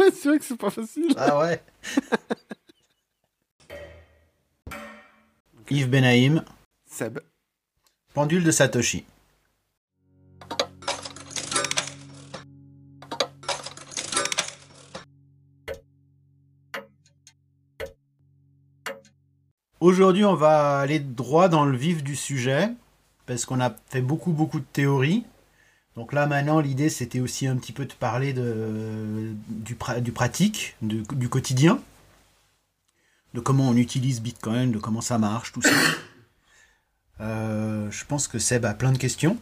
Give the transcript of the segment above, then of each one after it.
c'est vrai que c'est pas facile. Ah ouais. Yves Benaïm, Seb. pendule de Satoshi. Aujourd'hui, on va aller droit dans le vif du sujet, parce qu'on a fait beaucoup, beaucoup de théories. Donc là, maintenant, l'idée, c'était aussi un petit peu de parler de, du, du pratique, du, du quotidien, de comment on utilise Bitcoin, de comment ça marche, tout ça. Euh, je pense que Seb a plein de questions.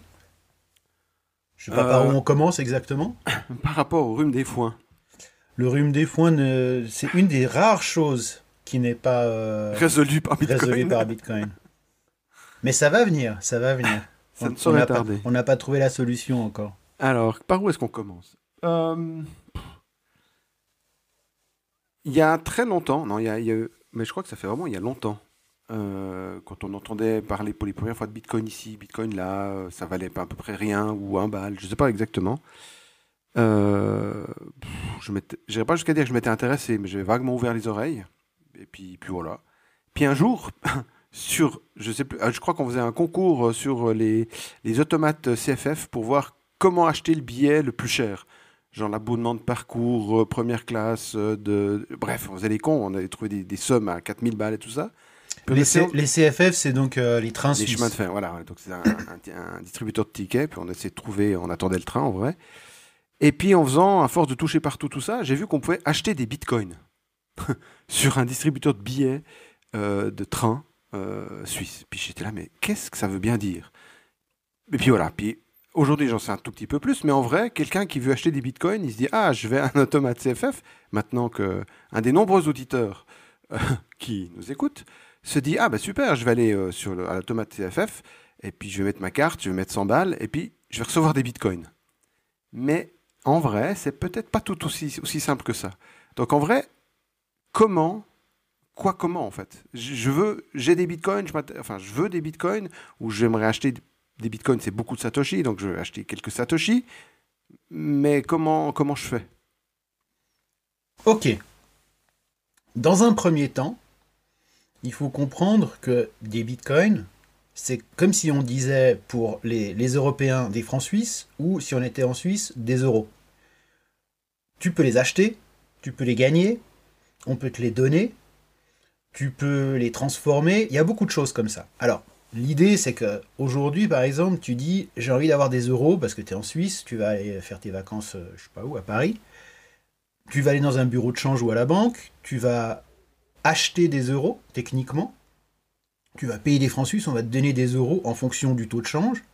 Je sais pas par Euh. où on commence exactement. Par rapport au rhume des foins. Le rhume des foins, ne- c'est une des rares choses qui n'est pas euh, Résolu par Bitcoin. résolue par Bitcoin. Mais ça va venir, ça va venir. Ça On- ne saurait n'a pas- tarder. On n'a pas trouvé la solution encore. Alors, par où est-ce qu'on commence Euh, Il y a très longtemps, non, il y a, il y a eu- mais je crois que ça fait vraiment il y a longtemps, euh, quand on entendait parler pour les premières fois de Bitcoin ici, Bitcoin là, euh, ça valait pas à peu près rien ou un bal, je sais pas exactement. Euh, je n'irai pas jusqu'à dire que je m'étais intéressé, mais j'avais vaguement ouvert les oreilles. Et puis, puis voilà. Puis un jour, sur, je sais plus, ah, je crois qu'on faisait un concours sur les, les automates CFF pour voir comment acheter le billet le plus cher. Genre l'abonnement de parcours, euh, première classe, euh, de... bref, on faisait les cons, on avait trouvé des, des sommes à 4000 balles et tout ça. Les, essayait- C- les CFF, c'est donc euh, les trains les suisses. chemins de fer, voilà. Donc c'est un, un- un distributeur de tickets, puis on essayait de trouver, on attendait le train en vrai. Et puis en faisant, à force de toucher partout tout ça, j'ai vu qu'on pouvait acheter des bitcoins sur un distributeur de billets euh, de train euh, suisse. Puis j'étais là, mais qu'est-ce que ça veut bien dire? Et puis voilà, puis aujourd'hui j'en sais un tout petit peu plus, mais en vrai, quelqu'un qui veut acheter des bitcoins, il se dit, ah, je vais à un automate CFF, maintenant que un des nombreux auditeurs euh, qui nous écoutent se dit, ah bah super, je vais aller euh, sur à l'automate CFF, et puis je vais mettre ma carte, je vais mettre 100 balles, et puis je vais recevoir des bitcoins. Mais en vrai, c'est peut-être pas tout aussi simple que ça. Donc en vrai, comment Quoi comment en fait? Je, veux, j'ai des bitcoins, je enfin je veux des bitcoins, ou j'aimerais acheter des bitcoins, c'est beaucoup de satoshi, donc je vais acheter quelques satoshi. Mais comment comment je fais? Ok. Dans un premier temps, il faut comprendre que des bitcoins, c'est comme si on disait pour les, les Européens des francs suisses ou si on était en Suisse des euros. Tu peux les acheter, tu peux les gagner, on peut te les donner, tu peux les transformer, il y a beaucoup de choses comme ça. Alors, l'idée c'est que aujourd'hui par exemple, tu dis j'ai envie d'avoir des euros parce que tu es en Suisse, tu vas aller faire tes vacances, euh, je sais pas où, à Paris tu vas aller dans un bureau de change ou à la banque, tu vas acheter des euros, techniquement, tu vas payer des francs suisses, on va te donner des euros en fonction du taux de change,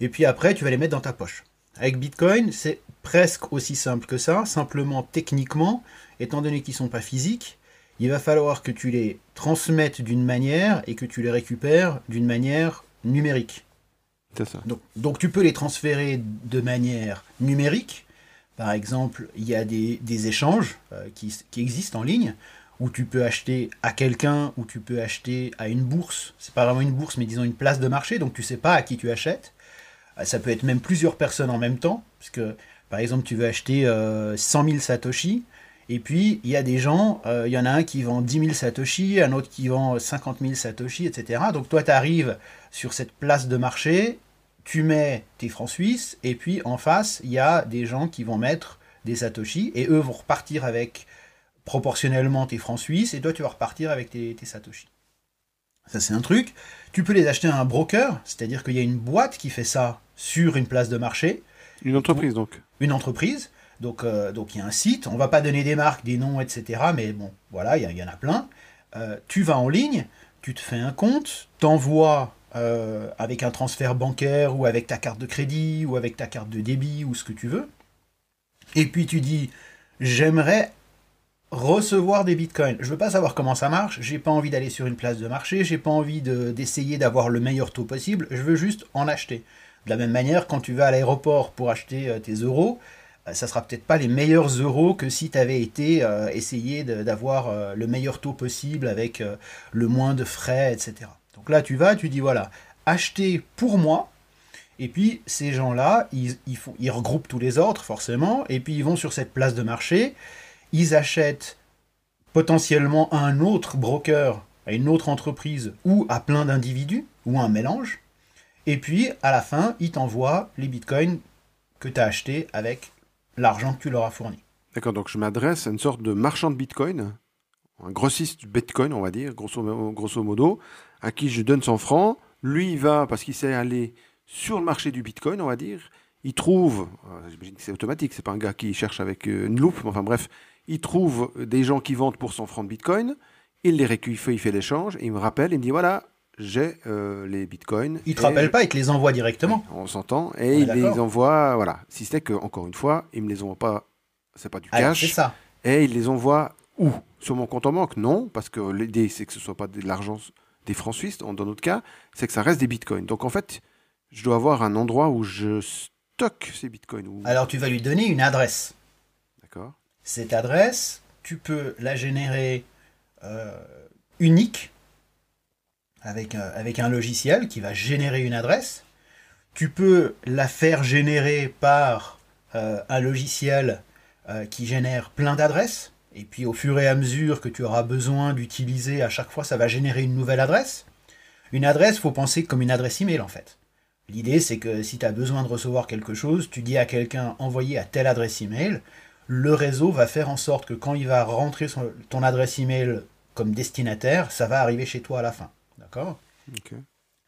et puis après, tu vas les mettre dans ta poche. Avec Bitcoin, c'est presque aussi simple que ça, simplement techniquement, étant donné qu'ils ne sont pas physiques, il va falloir que tu les transmettes d'une manière et que tu les récupères d'une manière numérique. C'est ça. Donc, donc tu peux les transférer de manière numérique. Par exemple, il y a des, des échanges euh, qui, qui existent en ligne où tu peux acheter à quelqu'un ou tu peux acheter à une bourse. C'est pas vraiment une bourse, mais disons une place de marché. Donc tu sais pas à qui tu achètes. Euh, Ça peut être même plusieurs personnes en même temps, parce que par exemple tu veux acheter euh, 100 000 satoshi. Et puis, il y a des gens, euh, il y en a un qui vend 10 000 satoshi, un autre qui vend 50 000 satoshi, etc. Donc toi, tu arrives sur cette place de marché, tu mets tes francs suisses, et puis en face, il y a des gens qui vont mettre des satoshi, et eux vont repartir avec proportionnellement tes francs suisses, et toi, tu vas repartir avec tes, tes satoshi. Ça, c'est un truc. Tu peux les acheter à un broker, c'est-à-dire qu'il y a une boîte qui fait ça sur une place de marché, Une entreprise donc. une entreprise. Donc, euh, donc il y a un site, on va pas donner des marques, des noms, etc. Mais bon, voilà, il y, en a plein. Euh, tu vas en ligne, tu te fais un compte, t'envoies euh, avec un transfert bancaire ou avec ta carte de crédit ou avec ta carte de débit ou ce que tu veux. Et puis tu dis, j'aimerais recevoir des bitcoins. Je veux pas savoir comment ça marche, j'ai pas envie d'aller sur une place de marché, j'ai pas envie de- d'essayer d'avoir le meilleur taux possible, je veux juste en acheter. De la même manière, quand tu vas à l'aéroport pour acheter tes euros, ça sera peut-être pas les meilleurs euros que si tu avais été euh, essayer de- d'avoir euh, le meilleur taux possible avec euh, le moins de frais, etc. Donc là, tu vas, tu dis voilà, acheter pour moi. Et puis ces gens-là, ils, ils ils regroupent tous les ordres forcément, et puis ils vont sur cette place de marché. ils achètent potentiellement à un autre broker, à une autre entreprise ou à plein d'individus, ou un mélange. Et puis, à la fin, ils t'envoient les bitcoins que tu as achetés avec l'argent que tu leur as fourni. D'accord, donc je m'adresse à une sorte de marchand de bitcoin, un grossiste du bitcoin, on va dire, grosso, modo, à qui je donne 100 francs. Lui, il va, parce qu'il sait aller sur le marché du bitcoin, on va dire, il trouve, euh, j'imagine que c'est automatique, c'est pas un gars qui cherche avec euh, une loupe, mais enfin bref, il trouve des gens qui vendent pour 100 francs de bitcoin, il les récupère, il fait l'échange, il me rappelle, il me dit voilà, j'ai euh, les bitcoins. Il te rappelle pas, il te les envoie directement. on s'entend, et il les envoie, voilà. Si c'était que, encore une fois, il me les envoie pas, c'est pas du cash. C'est ça. Et il les envoie où? Sur mon compte en banque? Non, parce que l'idée, c'est que ce soit pas de l'argent des francs suisses, dans notre cas, c'est que ça reste des bitcoins. Donc en fait, je dois avoir un endroit où je stocke ces bitcoins. Alors tu vas lui donner une adresse. D'accord. Cette adresse, tu peux la générer euh, unique avec, euh, un logiciel qui va générer une adresse. Tu peux la faire générer par euh, un logiciel qui génère plein d'adresses. Et puis au fur et à mesure que tu auras besoin d'utiliser, à chaque fois, ça va générer une nouvelle adresse. Une adresse, faut penser comme une adresse email en fait. L'idée, c'est que si tu as besoin de recevoir quelque chose, tu dis à quelqu'un envoyer à telle adresse email, le réseau va faire en sorte que quand il va rentrer ton adresse email comme destinataire, ça va arriver chez toi à la fin. D'accord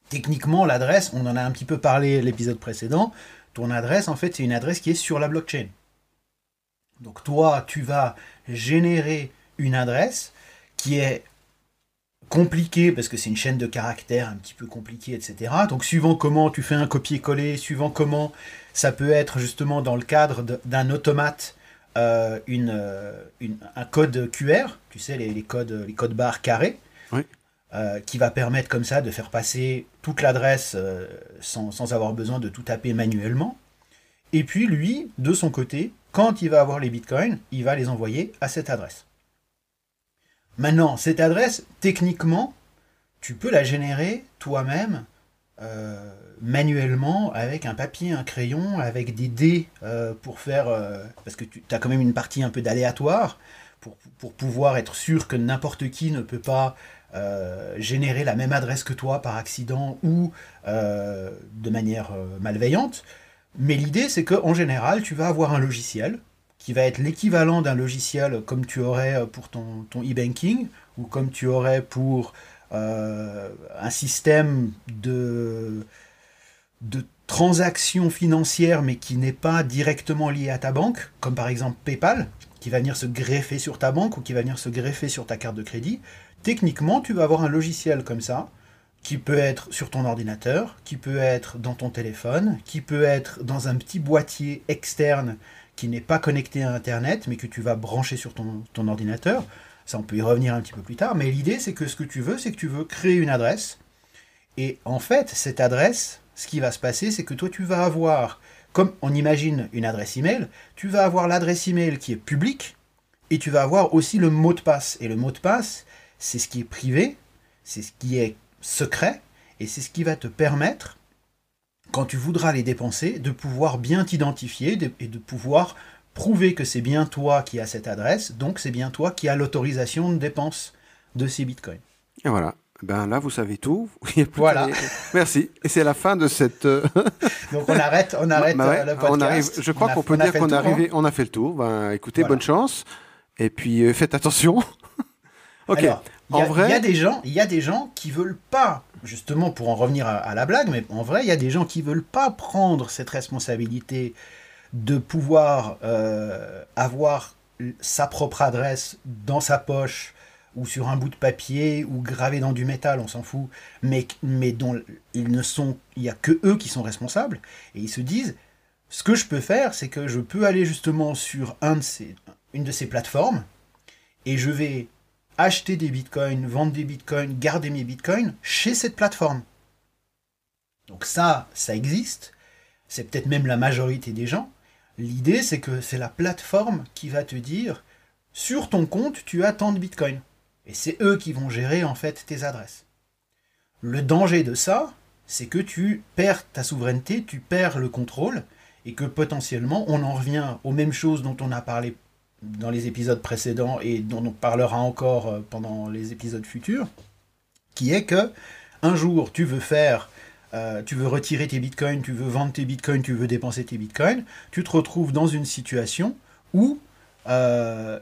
Techniquement, l'adresse, on en a un petit peu parlé l'épisode précédent, ton adresse, en fait, c'est une adresse qui est sur la blockchain. Donc toi, tu vas générer une adresse qui est compliqué parce que c'est une chaîne de caractères un petit peu compliquée, etc. Donc suivant comment tu fais un copier-coller, suivant comment ça peut être justement dans le cadre d'un automate euh, euh, une, un code QR, tu sais, les, codes, les codes barres carrés, euh, qui va permettre comme ça de faire passer toute l'adresse sans, sans, avoir besoin de tout taper manuellement. Et puis lui, de son côté, quand il va avoir les bitcoins, il va les envoyer à cette adresse. Maintenant, cette adresse, techniquement, tu peux la générer toi-même euh, manuellement avec un papier, un crayon, avec des dés euh, pour faire... Euh, parce que tu as quand même une partie un peu d'aléatoire pour, pouvoir être sûr que n'importe qui ne peut pas générer la même adresse que toi par accident ou de manière malveillante. Mais l'idée, c'est qu'en général, tu vas avoir un logiciel qui va être l'équivalent d'un logiciel comme tu aurais euh, pour ton, e-banking ou comme tu aurais pour euh, un système de, de transactions financières mais qui n'est pas directement lié à ta banque, comme par exemple PayPal, qui va venir se greffer sur ta banque ou qui va venir se greffer sur ta carte de crédit. Techniquement, tu vas avoir un logiciel comme ça qui peut être sur ton ordinateur, qui peut être dans ton téléphone, qui peut être dans un petit boîtier externe qui n'est pas connecté à Internet, mais que tu vas brancher sur ton, ton ordinateur. Ça, on peut y revenir un petit peu plus tard. Mais l'idée, c'est que ce que tu veux, c'est que tu veux créer une adresse. Et en fait, cette adresse, ce qui va se passer, c'est que toi, tu vas avoir, comme on imagine une adresse email, tu vas avoir l'adresse email qui est publique, et tu vas avoir aussi le mot de passe. Et le mot de passe, c'est ce qui est privé, c'est ce qui est secret, et c'est ce qui va te permettre quand tu voudras les dépenser, de pouvoir bien t'identifier et de pouvoir prouver que c'est bien toi qui as cette adresse, donc c'est bien toi qui as l'autorisation de dépense de ces bitcoins. Et voilà. Ben là, vous savez tout. Voilà. Merci. Et c'est la fin de cette. Euh, donc on arrête, on arrête bah euh, le podcast. On arrive, je crois qu'on peut dire qu'on. On a fait le tour. Ben, écoutez, bonne chance. Et puis euh, faites attention. Ok. en vrai, il y a des gens, il y a des gens qui veulent pas justement pour en revenir à, la blague, mais en vrai, il y a des gens qui veulent pas prendre cette responsabilité de pouvoir euh, avoir sa propre adresse dans sa poche ou sur un bout de papier ou gravé dans du métal, on s'en fout, mais, mais dont ils ne sont, il y a que eux qui sont responsables et ils se disent, ce que je peux faire, c'est que je peux aller justement sur un de ces, une de ces plateformes et je vais acheter des bitcoins, vendre des bitcoins, garder mes bitcoins chez cette plateforme. Donc ça, ça existe. C'est peut-être même la majorité des gens. L'idée, c'est que c'est la plateforme qui va te dire sur ton compte, tu as tant de bitcoins. Et c'est eux qui vont gérer en fait tes adresses. Le danger de ça, c'est que tu perds ta souveraineté, tu perds le contrôle, et que potentiellement on en revient aux mêmes choses dont on a parlé dans les épisodes précédents et dont on parlera encore euh, pendant les épisodes futurs, qui est que un jour tu veux faire, euh, tu veux retirer tes bitcoins, tu veux vendre tes bitcoins, tu veux dépenser tes bitcoins, tu te retrouves dans une situation où euh,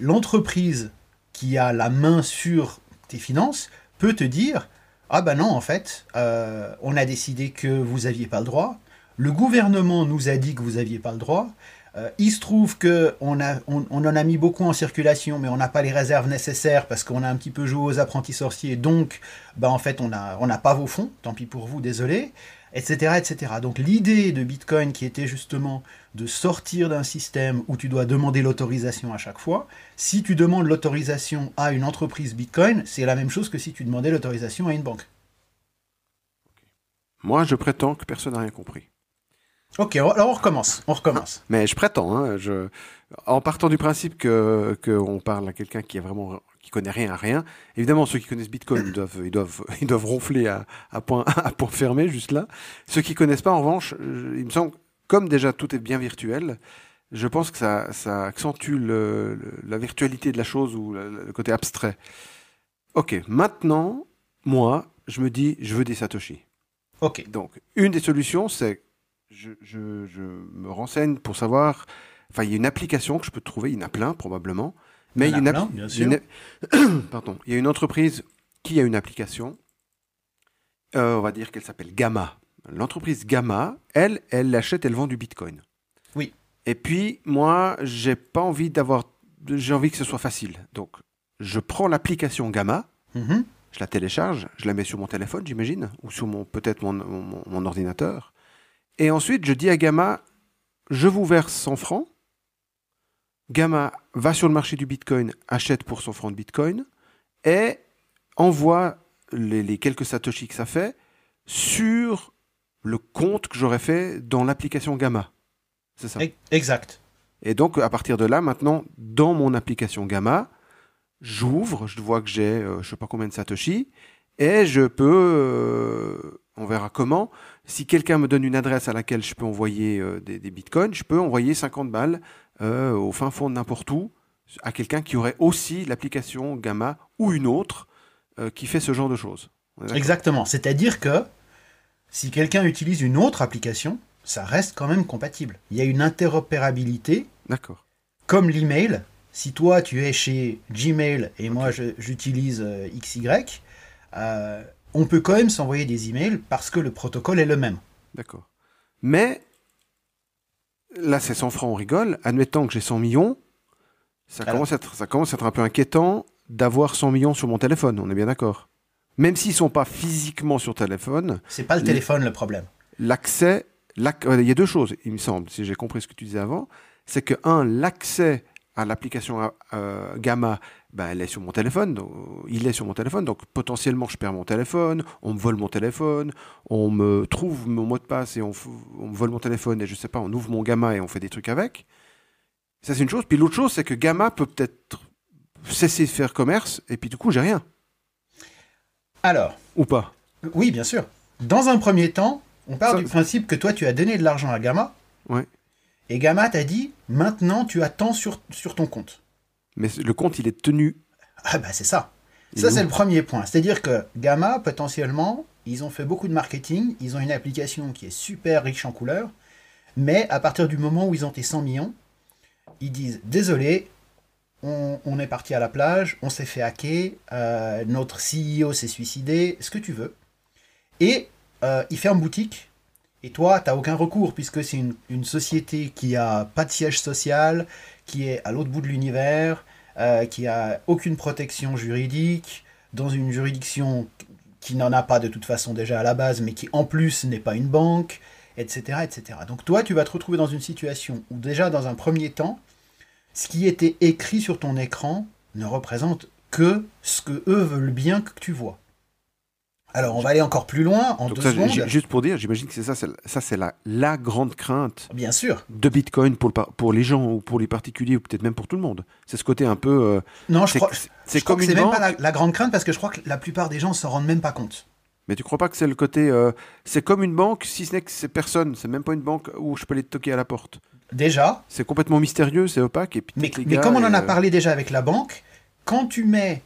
l'entreprise qui a la main sur tes finances peut te dire ah ben non en fait on a décidé que vous aviez pas le droit. Le gouvernement nous a dit que vous aviez pas le droit euh, il se trouve qu'on on, on, en a mis beaucoup en circulation, mais on n'a pas les réserves nécessaires parce qu'on a un petit peu joué aux apprentis sorciers. Donc, bah, en fait, on n'a on pas vos fonds. Tant pis pour vous, désolé. Etc. etc. Donc, l'idée de Bitcoin qui était justement de sortir d'un système où tu dois demander l'autorisation à chaque fois, si tu demandes l'autorisation à une entreprise Bitcoin, c'est la même chose que si tu demandais l'autorisation à une banque. Moi, je prétends que personne n'a rien compris. Ok, alors on recommence. On recommence. Mais je prétends, hein, je... en partant du principe que qu'on parle à quelqu'un qui est vraiment qui connaît rien à rien. Évidemment, ceux qui connaissent Bitcoin ils doivent ils doivent ils doivent ronfler à, à point à point fermé juste là. Ceux qui connaissent pas, en revanche, il me semble comme déjà tout est bien virtuel, je pense que ça, ça accentue le, la virtualité de la chose ou le, le côté abstrait. Ok, maintenant, moi, je me dis, je veux des Satoshi. Ok. Donc, une des solutions, c'est je, je, me renseigne pour savoir. Enfin, il y a une application que je peux trouver, il y en a plein probablement. Mais il y, a une, Pardon, il y a une entreprise qui a une application. Euh, on va dire qu'elle s'appelle Gamma. L'entreprise Gamma, elle, elle achète, elle vend du Bitcoin. Oui. Et puis moi, j'ai pas envie d'avoir, j'ai envie que ce soit facile. Donc, je prends l'application Gamma. Mm-hmm. Je la télécharge, je la mets sur mon téléphone, j'imagine, ou sur mon peut-être mon, mon, ordinateur. Et ensuite, je dis à Gamma, je vous verse 100 francs. Gamma va sur le marché du Bitcoin, achète pour 100 francs de Bitcoin et envoie les, quelques satoshi que ça fait sur le compte que j'aurais fait dans l'application Gamma. C'est ça Exact. Et donc, à partir de là, maintenant, dans mon application Gamma, j'ouvre, je vois que j'ai, euh, je sais pas combien de satoshi, et je peux, euh, on verra comment, si quelqu'un me donne une adresse à laquelle je peux envoyer euh, des, bitcoins, je peux envoyer 50 balles euh, au fin fond de n'importe où à quelqu'un qui aurait aussi l'application Gamma ou une autre euh, qui fait ce genre de choses. Exactement. C'est-à-dire que si quelqu'un utilise une autre application, ça reste quand même compatible. Il y a une interopérabilité. D'accord. Comme l'email, si toi tu es chez Gmail et moi j'utilise XY, on peut quand même s'envoyer des emails parce que le protocole est le même. D'accord. Mais là, c'est 100 francs, on rigole. Admettons que j'ai 100 millions, ça commence, à être, ça commence à être un peu inquiétant d'avoir 100 millions sur mon téléphone, on est bien d'accord. Même s'ils ne sont pas physiquement sur téléphone. C'est pas le téléphone le problème. L'accès, il y a deux choses, il me semble, si j'ai compris ce que tu disais avant. C'est que, un, l'accès à l'application euh, Gamma bah, elle est sur mon téléphone, donc, il est sur mon téléphone, donc potentiellement je perds mon téléphone, on me vole mon téléphone, on me trouve mon mot de passe et on, me vole mon téléphone et je sais pas, on ouvre mon gamma et on fait des trucs avec. Ça c'est une chose. Puis l'autre chose, c'est que gamma peut peut-être cesser de faire commerce et puis du coup j'ai rien. Alors. Ou pas Oui, bien sûr. Dans un premier temps, on part du principe que toi tu as donné de l'argent à Gamma. Ouais. Et Gamma t'a dit maintenant tu attends sur, sur ton compte mais le compte, il est tenu. Ah bah c'est ça. ça, c'est le premier point. C'est-à-dire que Gamma, potentiellement, ils ont fait beaucoup de marketing, ils ont une application qui est super riche en couleurs, mais à partir du moment où ils ont tes 100 millions, ils disent désolé, on, est parti à la plage, on s'est fait hacker, euh, notre CEO s'est suicidé, ce que tu veux. Et euh, il ferme boutique, et toi, tu n'as aucun recours, puisque c'est une, une, société qui a pas de siège social, qui est à l'autre bout de l'univers, euh, qui a aucune protection juridique, dans une juridiction qui n'en a pas de toute façon déjà à la base, mais qui en plus n'est pas une banque, etc., etc. Donc toi, tu vas te retrouver dans une situation où déjà dans un premier temps, ce qui était écrit sur ton écran ne représente que ce que eux veulent bien que tu vois. Alors, on va aller encore plus loin en deux secondes. Juste pour dire, j'imagine que c'est ça, ça c'est la, la grande crainte. Bien sûr. De Bitcoin pour, pour les gens ou pour les particuliers ou peut-être même pour tout le monde. C'est ce côté un peu. Euh, non, je crois. C'est comme c'est même pas la, grande crainte parce que je crois que la plupart des gens s'en rendent même pas compte. Mais tu crois pas que c'est le côté. euh, c'est comme une banque, si ce n'est que c'est personne. C'est même pas une banque où je peux aller te toquer à la porte. Déjà, C'est complètement mystérieux, c'est opaque. Et puis mais, comme on en a euh, parlé déjà avec la banque, quand tu mets.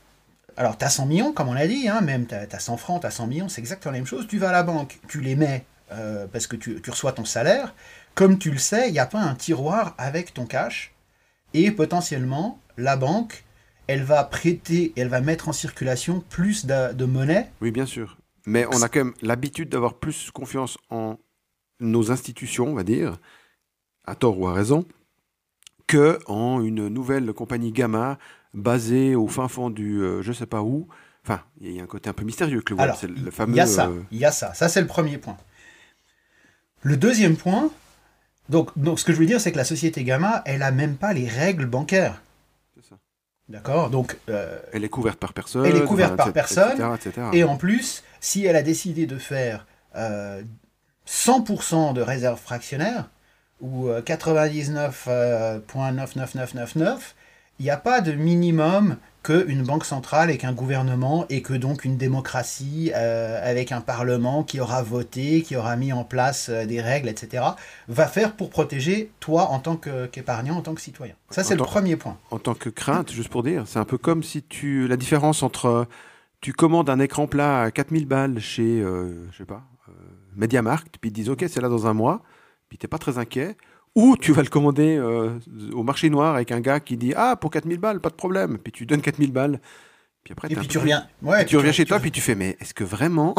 Alors, tu as 100 millions, comme on l'a dit, hein, même tu as, 100 francs, tu as 100 millions, c'est exactement la même chose. Tu vas à la banque, tu les mets euh, parce que tu, reçois ton salaire. Comme tu le sais, il n'y a pas un tiroir avec ton cash. Et potentiellement, la banque, elle va prêter, elle va mettre en circulation plus de, de monnaie. Oui, bien sûr. Mais on a quand même l'habitude d'avoir plus confiance en nos institutions, on va dire, à tort ou à raison, que en une nouvelle compagnie Gamma basée au fin fond du euh, je sais pas où. Enfin, il y a un côté un peu mystérieux que le web, c'est le il fameux. y a ça, euh, il y a ça. Ça, c'est le premier point. Le deuxième point, donc, donc ce que je veux dire, c'est que la société Gamma, elle a même pas les règles bancaires. c'est ça. D'accord Donc, euh, Elle est couverte par personne. Elle est couverte enfin, par personne, etc., etc. et en plus, si elle a décidé de faire euh, 100% de réserve fractionnaire, ou euh, 99,99999, il n'y a pas de minimum qu'une banque centrale et qu'un gouvernement et que donc une démocratie euh, avec un parlement qui aura voté, qui aura mis en place euh, des règles, etc., va faire pour protéger toi en tant que- qu'épargnant, en tant que citoyen. Ça, c'est le premier point. en tant que crainte, juste pour dire, c'est un peu comme si tu. La différence entre. euh, Tu commandes un écran plat à 4000 balles chez, euh, je sais pas, MediaMarkt, puis ils te disent OK, c'est là dans un mois, puis t'es pas très inquiet. Ou tu vas le commander euh, au marché noir avec un gars qui dit Ah, pour 4000 balles, pas de problème. Puis tu donnes 4000 balles. Puis après, Et puis tu reviens. Ouais, puis tu reviens chez toi, puis tu fais Mais est-ce que vraiment.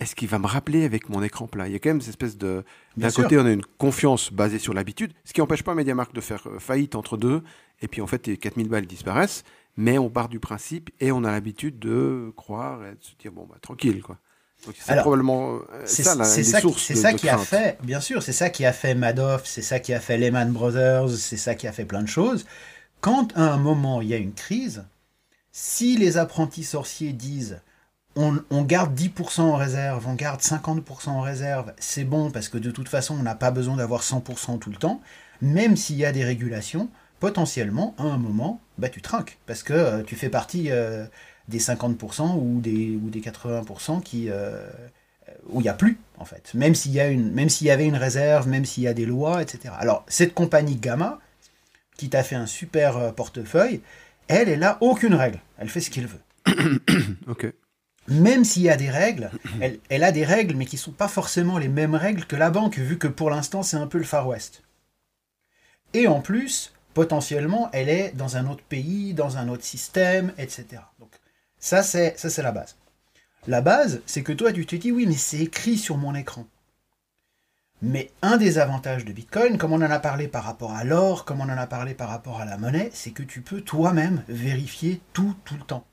Est-ce qu'il va me rappeler avec mon écran plat? Il y a quand même cette espèce de. D'un côté, on a une confiance basée sur l'habitude, ce qui n'empêche pas MediaMarkt de faire euh, faillite entre deux, et puis en fait, les 4000 balles disparaissent, mais on part du principe et on a l'habitude de croire et de se dire, bon, bah, tranquille, quoi. C'est probablement euh, C'est ça, la, c'est les ça, qui- sources c'est de- ça de qui a fait, bien sûr, c'est ça qui a fait Madoff, c'est ça qui a fait Lehman Brothers, c'est ça qui a fait plein de choses. Quand à un moment il y a une crise, si les apprentis sorciers disent on, on garde 10% en réserve, on garde 50% en réserve, c'est bon parce que de toute façon on n'a pas besoin d'avoir 100% tout le temps, même s'il y a des régulations, potentiellement à un moment, bah, tu trinques parce que euh, tu fais partie euh, des 50% ou des, ou des 80% qui, euh, où il n'y a plus, en fait. Même s'il y, a une, même s'il y avait une réserve, même s'il y a des lois, etc. Alors, cette compagnie Gamma, qui t'a fait un super euh, portefeuille, elle, elle n'a aucune règle. Elle fait ce qu'elle veut. Ok. Même s'il y a des règles, elle, elle a des règles, mais qui ne sont pas forcément les mêmes règles que la banque, vu que pour l'instant, c'est un peu le Far West. Et en plus, potentiellement, elle est dans un autre pays, dans un autre système, etc. Donc, ça, c'est la base. La base, c'est que toi, tu te dis, oui, mais c'est écrit sur mon écran. Mais un des avantages de Bitcoin, comme on en a parlé par rapport à l'or, comme on en a parlé par rapport à la monnaie, c'est que tu peux toi-même vérifier tout, tout le temps.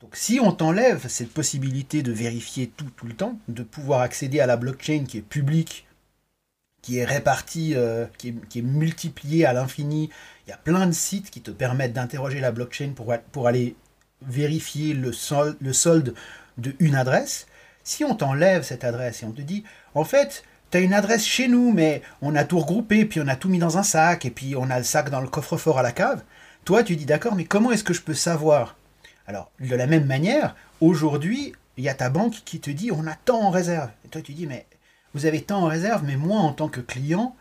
Donc si on t'enlève cette possibilité de vérifier tout, tout le temps, de pouvoir accéder à la blockchain qui est publique, qui est répartie, euh, qui, est, multipliée à l'infini, il y a plein de sites qui te permettent d'interroger la blockchain pour aller vérifier le, sol, le solde de une adresse. Si on t'enlève cette adresse et on te dit, en fait, tu as une adresse chez nous, mais on a tout regroupé, puis on a tout mis dans un sac, et puis on a le sac dans le coffre-fort à la cave, toi tu dis, d'accord, mais comment est-ce que je peux savoir? Alors, de la même manière, aujourd'hui, il y a ta banque qui te dit on a tant en réserve. Et toi, tu dis mais vous avez tant en réserve, mais moi, en tant que client,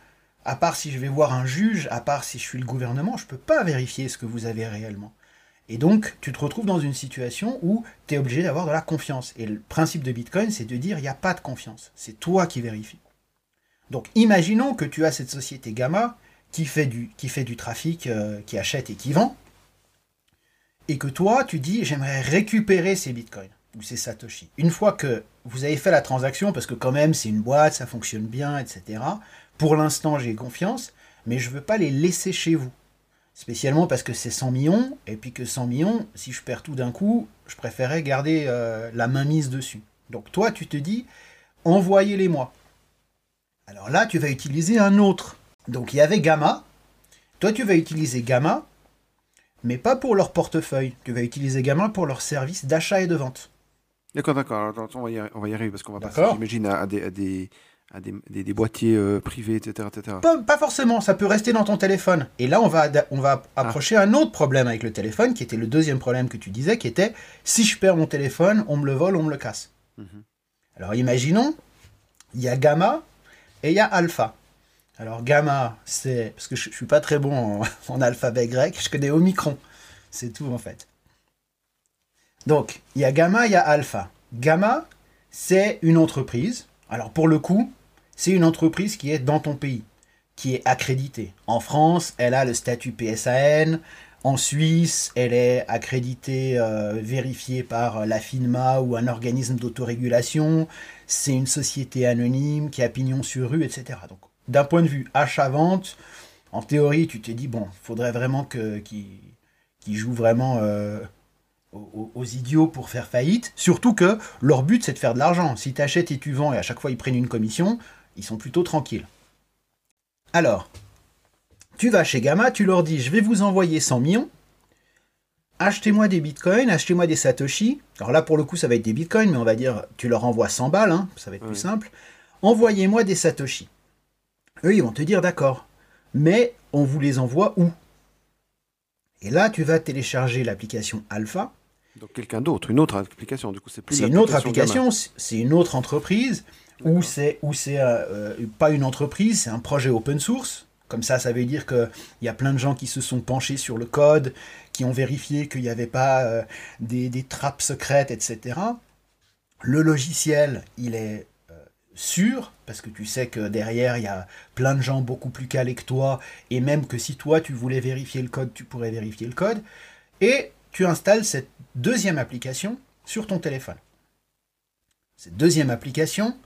à part si je vais voir un juge, à part si je suis le gouvernement, je ne peux pas vérifier ce que vous avez réellement. Et donc, tu te retrouves dans une situation où tu es obligé d'avoir de la confiance. Et le principe de Bitcoin, c'est de dire il n'y a pas de confiance. C'est toi qui vérifies. Donc, imaginons que tu as cette société Gamma qui fait du, qui fait du trafic, euh, qui achète et qui vend et que toi, tu dis, j'aimerais récupérer ces bitcoins ou ces satoshi. Une fois que vous avez fait la transaction, parce que quand même, c'est une boîte, ça fonctionne bien, etc. Pour l'instant, j'ai confiance, mais je veux pas les laisser chez vous. Spécialement parce que c'est 100 millions, et puis que 100 millions, si je perds tout d'un coup, je préférais garder euh, la main mise dessus. Donc toi, tu te dis, envoyez-les-moi. Alors là, tu vas utiliser un autre. Donc il y avait Gamma. Toi, tu vas utiliser Gamma mais pas pour leur portefeuille. Tu vas utiliser Gamma pour leur service d'achat et de vente. D'accord, d'accord. On va y arri- on va y arriver parce qu'on va passer, j'imagine, à, à des, à des, à des, des- des boîtiers euh, privés, etc., etc. Pas, pas forcément, ça peut rester dans ton téléphone. Et là, on va, on va approcher un autre problème avec le téléphone, qui était le deuxième problème que tu disais, qui était si je perds mon téléphone, on me le vole, on me le casse. Mhm. Alors imaginons, il y a gamma et il y a alpha. Alors gamma, c'est parce que je, ne suis pas très bon en, en, alphabet grec, je connais omicron. C'est tout en fait. Donc, il y a gamma, il y a alpha. Gamma, c'est une entreprise. Alors pour le coup, c'est une entreprise qui est dans ton pays, qui est accréditée. En France, elle a le statut PSAN. En Suisse, elle est accréditée, euh, vérifiée par la FINMA ou un organisme d'autorégulation. C'est une société anonyme qui a pignon sur rue, etc. Donc, d'un point de vue achat-vente, en théorie, tu t'es dit, bon, faudrait vraiment qu'ils jouent vraiment euh, aux, idiots pour faire faillite. Surtout que leur but, c'est de faire de l'argent. Si tu achètes et tu vends et à chaque fois ils prennent une commission, ils sont plutôt tranquilles. Alors, tu vas chez Gamma, tu leur dis, je vais vous envoyer 100 millions. Achetez-moi des bitcoins, achetez-moi des satoshi. Alors là, pour le coup, ça va être des bitcoins, mais on va dire, tu leur envoies 100 balles, hein, ça va être plus simple. Envoyez-moi des satoshi. Eux, ils vont te dire, d'accord. Mais on vous les envoie où? Et là, tu vas télécharger l'application Alpha. Donc quelqu'un d'autre, une autre application. Du coup, c'est plus. C'est une autre application, c'est une autre entreprise, ou c'est ou c'est euh, euh, pas une entreprise, c'est un projet open source. Comme ça, ça veut dire qu'il y a plein de gens qui se sont penchés sur le code, qui ont vérifié qu'il n'y avait pas euh, des, des, trappes secrètes, etc. Le logiciel, il est sûr, parce que tu sais que derrière, il y a plein de gens beaucoup plus calés que toi, et même que si toi, tu voulais vérifier le code, tu pourrais vérifier le code. Et tu installes cette deuxième application sur ton téléphone. Cette deuxième application,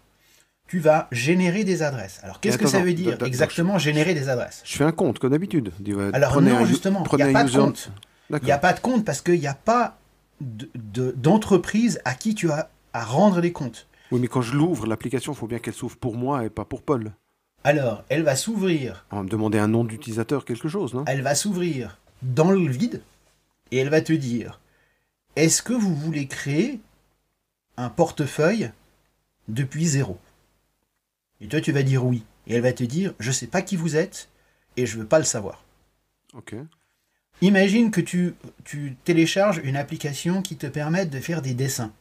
tu vas générer des adresses. Alors qu'est-ce que ça veut dire exactement générer des adresses Je fais un compte comme d'habitude. Alors non, justement, il n'y a pas de compte. Il n'y a pas de compte parce qu'il n'y a pas d'entreprise à qui tu as à rendre des comptes. Oui, mais quand je l'ouvre, l'application, il faut bien qu'elle s'ouvre pour moi et pas pour Paul. Alors, elle va s'ouvrir. On va me demander un nom d'utilisateur, quelque chose, non? Elle va s'ouvrir dans le vide et elle va te dire est-ce que vous voulez créer un portefeuille depuis zéro? Et toi, tu vas dire oui. Et elle va te dire je ne sais pas qui vous êtes et je ne veux pas le savoir. Ok. Imagine que tu, tu télécharges une application qui te permette de faire des dessins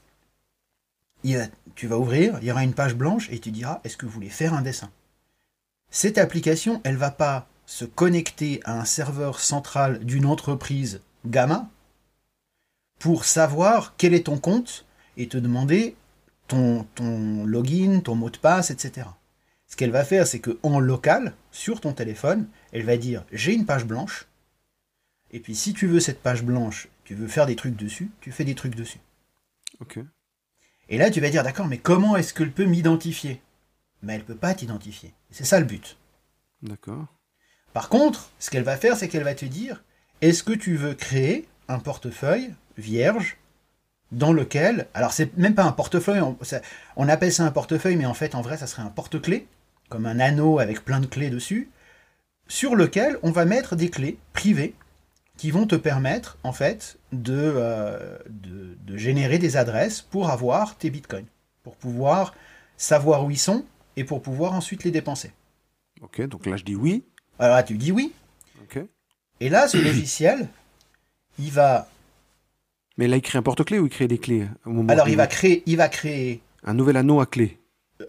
tu vas ouvrir, il y aura une page blanche et tu diras est-ce que vous voulez faire un dessin? Cette application, elle va pas se connecter à un serveur central d'une entreprise Gamma pour savoir quel est ton compte et te demander ton, ton login, ton mot de passe, etc. Ce qu'elle va faire, c'est que en local, sur ton téléphone, elle va dire j'ai une page blanche. Et puis si tu veux cette page blanche, tu veux faire des trucs dessus, tu fais des trucs dessus. Ok. Et là, tu vas dire, d'accord, mais comment est-ce qu'elle peut m'identifier? Mais elle ne peut pas t'identifier. C'est ça le but. D'accord. Par contre, ce qu'elle va faire, c'est qu'elle va te dire, est-ce que tu veux créer un portefeuille vierge dans lequel, alors c'est même pas un portefeuille, on, appelle ça un portefeuille, mais en fait, en vrai, ça serait un porte-clés, comme un anneau avec plein de clés dessus, sur lequel on va mettre des clés privées qui vont te permettre en fait euh, de, de, générer des adresses pour avoir tes bitcoins, pour pouvoir savoir où ils sont et pour pouvoir ensuite les dépenser. Ok, donc là je dis oui. Alors là tu dis oui. Ok. Et là ce logiciel, il va. Mais là il crée un porte-clés ou il crée des clés au moment Alors il va créer, il va créer. Un nouvel anneau à clé.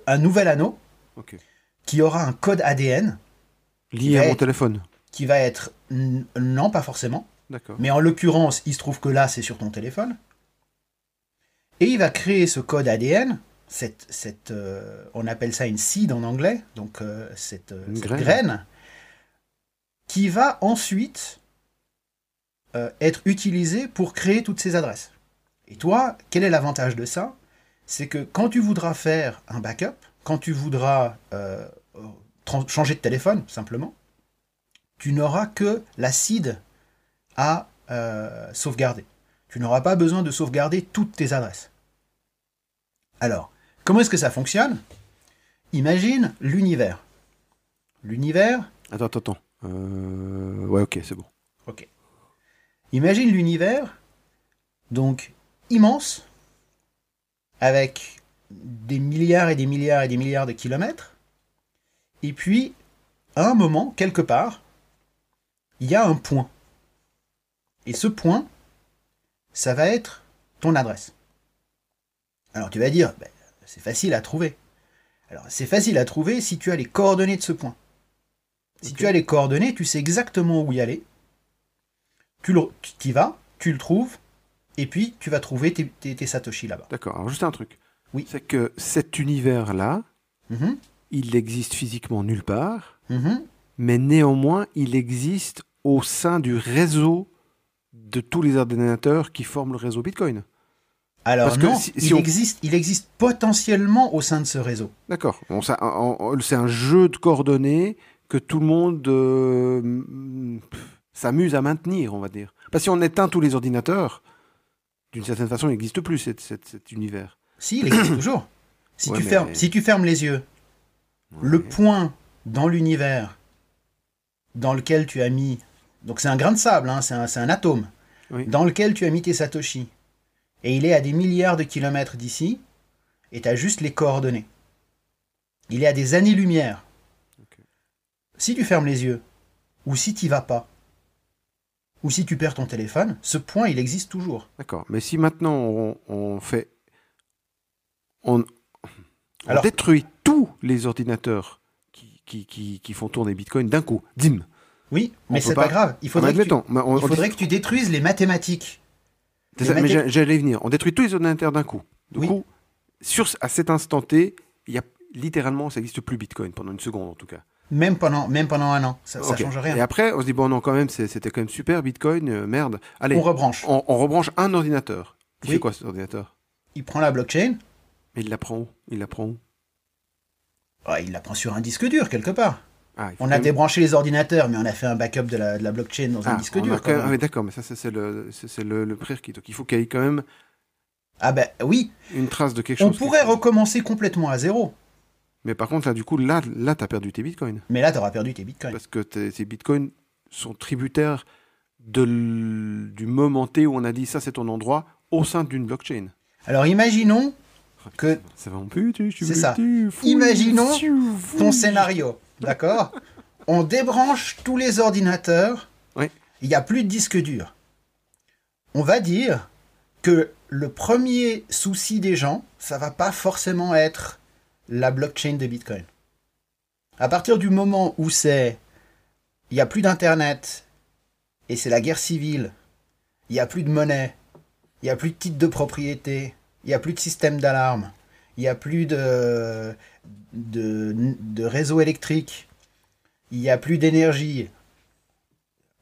Un nouvel anneau. Ok. Qui aura un code ADN. Lié à mon téléphone qui va être non, pas forcément. Mais en l'occurrence, il se trouve que là, c'est sur ton téléphone. Et il va créer ce code ADN, cette, cette, euh, on appelle ça une seed en anglais, donc euh, cette, euh, graine. qui va ensuite être utilisée pour créer toutes ces adresses. Et toi, quel est l'avantage de ça? C'est que quand tu voudras faire un backup, quand tu voudras changer de téléphone, simplement, tu n'auras que l'acide à euh, sauvegarder. Tu n'auras pas besoin de sauvegarder toutes tes adresses. Alors, comment est-ce que ça fonctionne? Imagine l'univers. L'univers. Attends, attends, attends. Euh, ouais, ok, c'est bon. Ok. Imagine l'univers, donc immense, avec des milliards et des milliards et des milliards de kilomètres, et puis, à un moment, quelque part, il y a un point. Et ce point, ça va être ton adresse. Alors tu vas dire, ben, c'est facile à trouver. Alors, c'est facile à trouver si tu as les coordonnées de ce point. Si tu as les coordonnées, tu sais exactement où y aller. Tu le- y vas, tu le trouves, et puis tu vas trouver tes, tes- tes Satoshi là-bas. D'accord. Alors juste un truc. Oui. C'est que cet univers-là, Mhm, il existe physiquement nulle part, mhm. mais néanmoins, il existe au sein du réseau de tous les ordinateurs qui forment le réseau Bitcoin. Alors Parce que non, si- si il, on- existe, il existe potentiellement au sein de ce réseau. D'accord. Bon, ça- c'est un jeu de coordonnées que tout le monde euh, s'amuse à maintenir, on va dire. Parce que si on éteint tous les ordinateurs, d'une certaine façon, il n'existe plus cet univers. Si, il existe toujours. Si, Ouais, tu mais- fermes, si tu fermes les yeux, le point dans l'univers dans lequel tu as mis. Donc c'est un grain de sable, hein, c'est un, atome. Oui. Dans lequel tu as mis tes Satoshi. Et il est à des milliards de kilomètres d'ici. Et tu as juste les coordonnées. Il est à des années-lumière. Si tu fermes les yeux, ou si tu vas pas, ou si tu perds ton téléphone, ce point, il existe toujours. D'accord. Mais si maintenant on, on fait. On, on Alors- détruit tous les ordinateurs qui, qui, qui, qui font tourner Bitcoin d'un coup, dim. Oui, mais c'est pas- pas grave. Il faudrait, que tu, Admettons, mais on- il on faudrait dit- que tu détruises les mathématiques. Les ça, mais j'allais y venir. On détruit tous les ordinateurs d'un coup. Du Oui. coup, sur, à cet instant T, il y a littéralement, ça n'existe plus Bitcoin pendant une seconde en tout cas. Même pendant, même pendant un an. Ça, Ok. change rien. Et après, on se dit bon non quand même, c'était quand même super Bitcoin, euh, merde. Allez, On on, rebranche. on rebranche un ordinateur. Il Oui. fait quoi cet ordinateur? Il prend la blockchain. Mais il la prend où? Il la prend où? Ah, il la prend sur un disque dur quelque part. Ah, On a même- débranché les ordinateurs, mais on a fait un backup de la, de la blockchain dans un Ah, disque on a dur. quand même- ah, mais d'accord, mais ça c'est le, le, le prérequis. Donc il faut qu'il y ait quand même Ah ben oui, une trace de quelque on chose. pourrait quelque chose. recommencer complètement à zéro. Mais par contre là, du coup, là, là, t'as perdu tes Bitcoins Mais là, tu auras perdu tes bitcoins. parce que tes, tes Bitcoins sont tributaires de du moment T où on a dit ça c'est ton endroit au sein d'une blockchain. Alors imaginons que Ça va en plus, tu, tu C'est ça. Imaginons ton scénario, d'accord On débranche tous les ordinateurs. Oui. Il n'y a plus de disque dur. On va dire que le premier souci des gens, ça va pas forcément être la blockchain de Bitcoin. À partir du moment où c'est, il n'y a plus d'internet et c'est la guerre civile, il n'y a plus de monnaie, il n'y a plus de titre de propriété, il n'y a plus de système d'alarme, il n'y a plus de, de, réseau électrique, il n'y a plus d'énergie,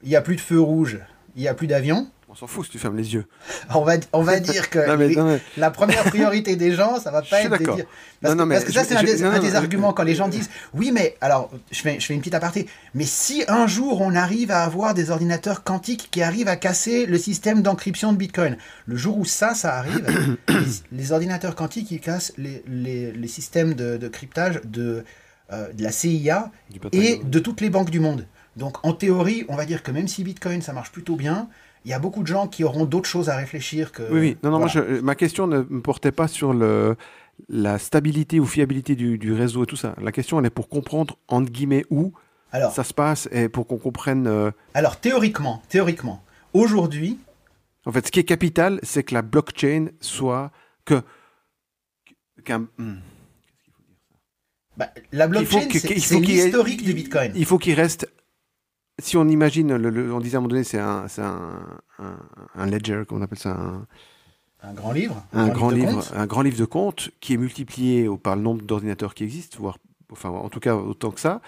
il n'y a plus de feu rouge, il n'y a plus d'avion. On s'en fout si tu fermes les yeux. On va, on va dire que Non, mais, les- non, mais- la première priorité des gens, ça va pas être de dire. Parce, Non, que, mais parce que ça, c'est un des, un je- arguments quand les gens disent Oui, mais alors, je fais, je fais une petite aparté. Mais si un jour on arrive à avoir des ordinateurs quantiques qui arrivent à casser le système d'encryption de Bitcoin, le jour où ça, ça arrive, les, les ordinateurs quantiques, ils cassent les, les- les systèmes de, de cryptage de, euh, de la CIA et de toutes les banques du monde. Donc en théorie, on va dire que même si Bitcoin ça marche plutôt bien, il y a beaucoup de gens qui auront d'autres choses à réfléchir que. Oui, oui. Non, non, moi, Voilà. je- ma question ne me portait pas sur le, la stabilité ou fiabilité du, du réseau et tout ça. La question, elle est pour comprendre, entre guillemets, où Alors, ça se passe et pour qu'on comprenne. euh, alors théoriquement, théoriquement, aujourd'hui, En fait, ce qui est capital, c'est que la blockchain soit. que. qu'un- hmm. bah, la blockchain, c'est l'historique il- Bitcoin. Il faut qu'il reste. Si on imagine, le, le- on disait à un moment donné, c'est un, un, un, un ledger, comment on appelle ça un, grand livre. un grand livre, un grand livre de compte qui est multiplié au- par le nombre d'ordinateurs qui existent, voire, enfin, en tout cas autant que ça.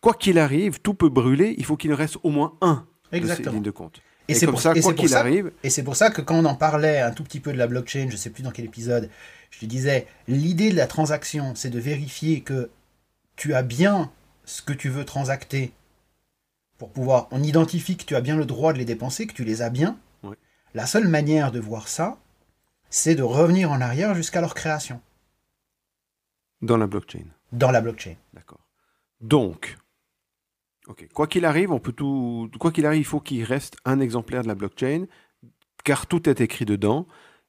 Quoi qu'il arrive, tout peut brûler. Il faut qu'il reste au moins un de ces Exactement. lignes de compte. Et, Et, c'est pour, ça, et quoi c'est pour qu'il ça- arrive, et c'est pour ça que quand on en parlait un tout petit peu de la blockchain, je sais plus dans quel épisode, je te disais, l'idée de la transaction, c'est de vérifier que tu as bien ce que tu veux transacter pour pouvoir, on identifie que tu as bien le droit de les dépenser, que tu les as bien. Ouais. La seule manière de voir ça, c'est de revenir en arrière jusqu'à leur création dans la blockchain. dans la blockchain. D'accord. Donc, ok, quoi qu'il arrive, on peut tout. Quoi qu'il arrive, il faut qu'il reste un exemplaire de la blockchain, car tout est écrit dedans,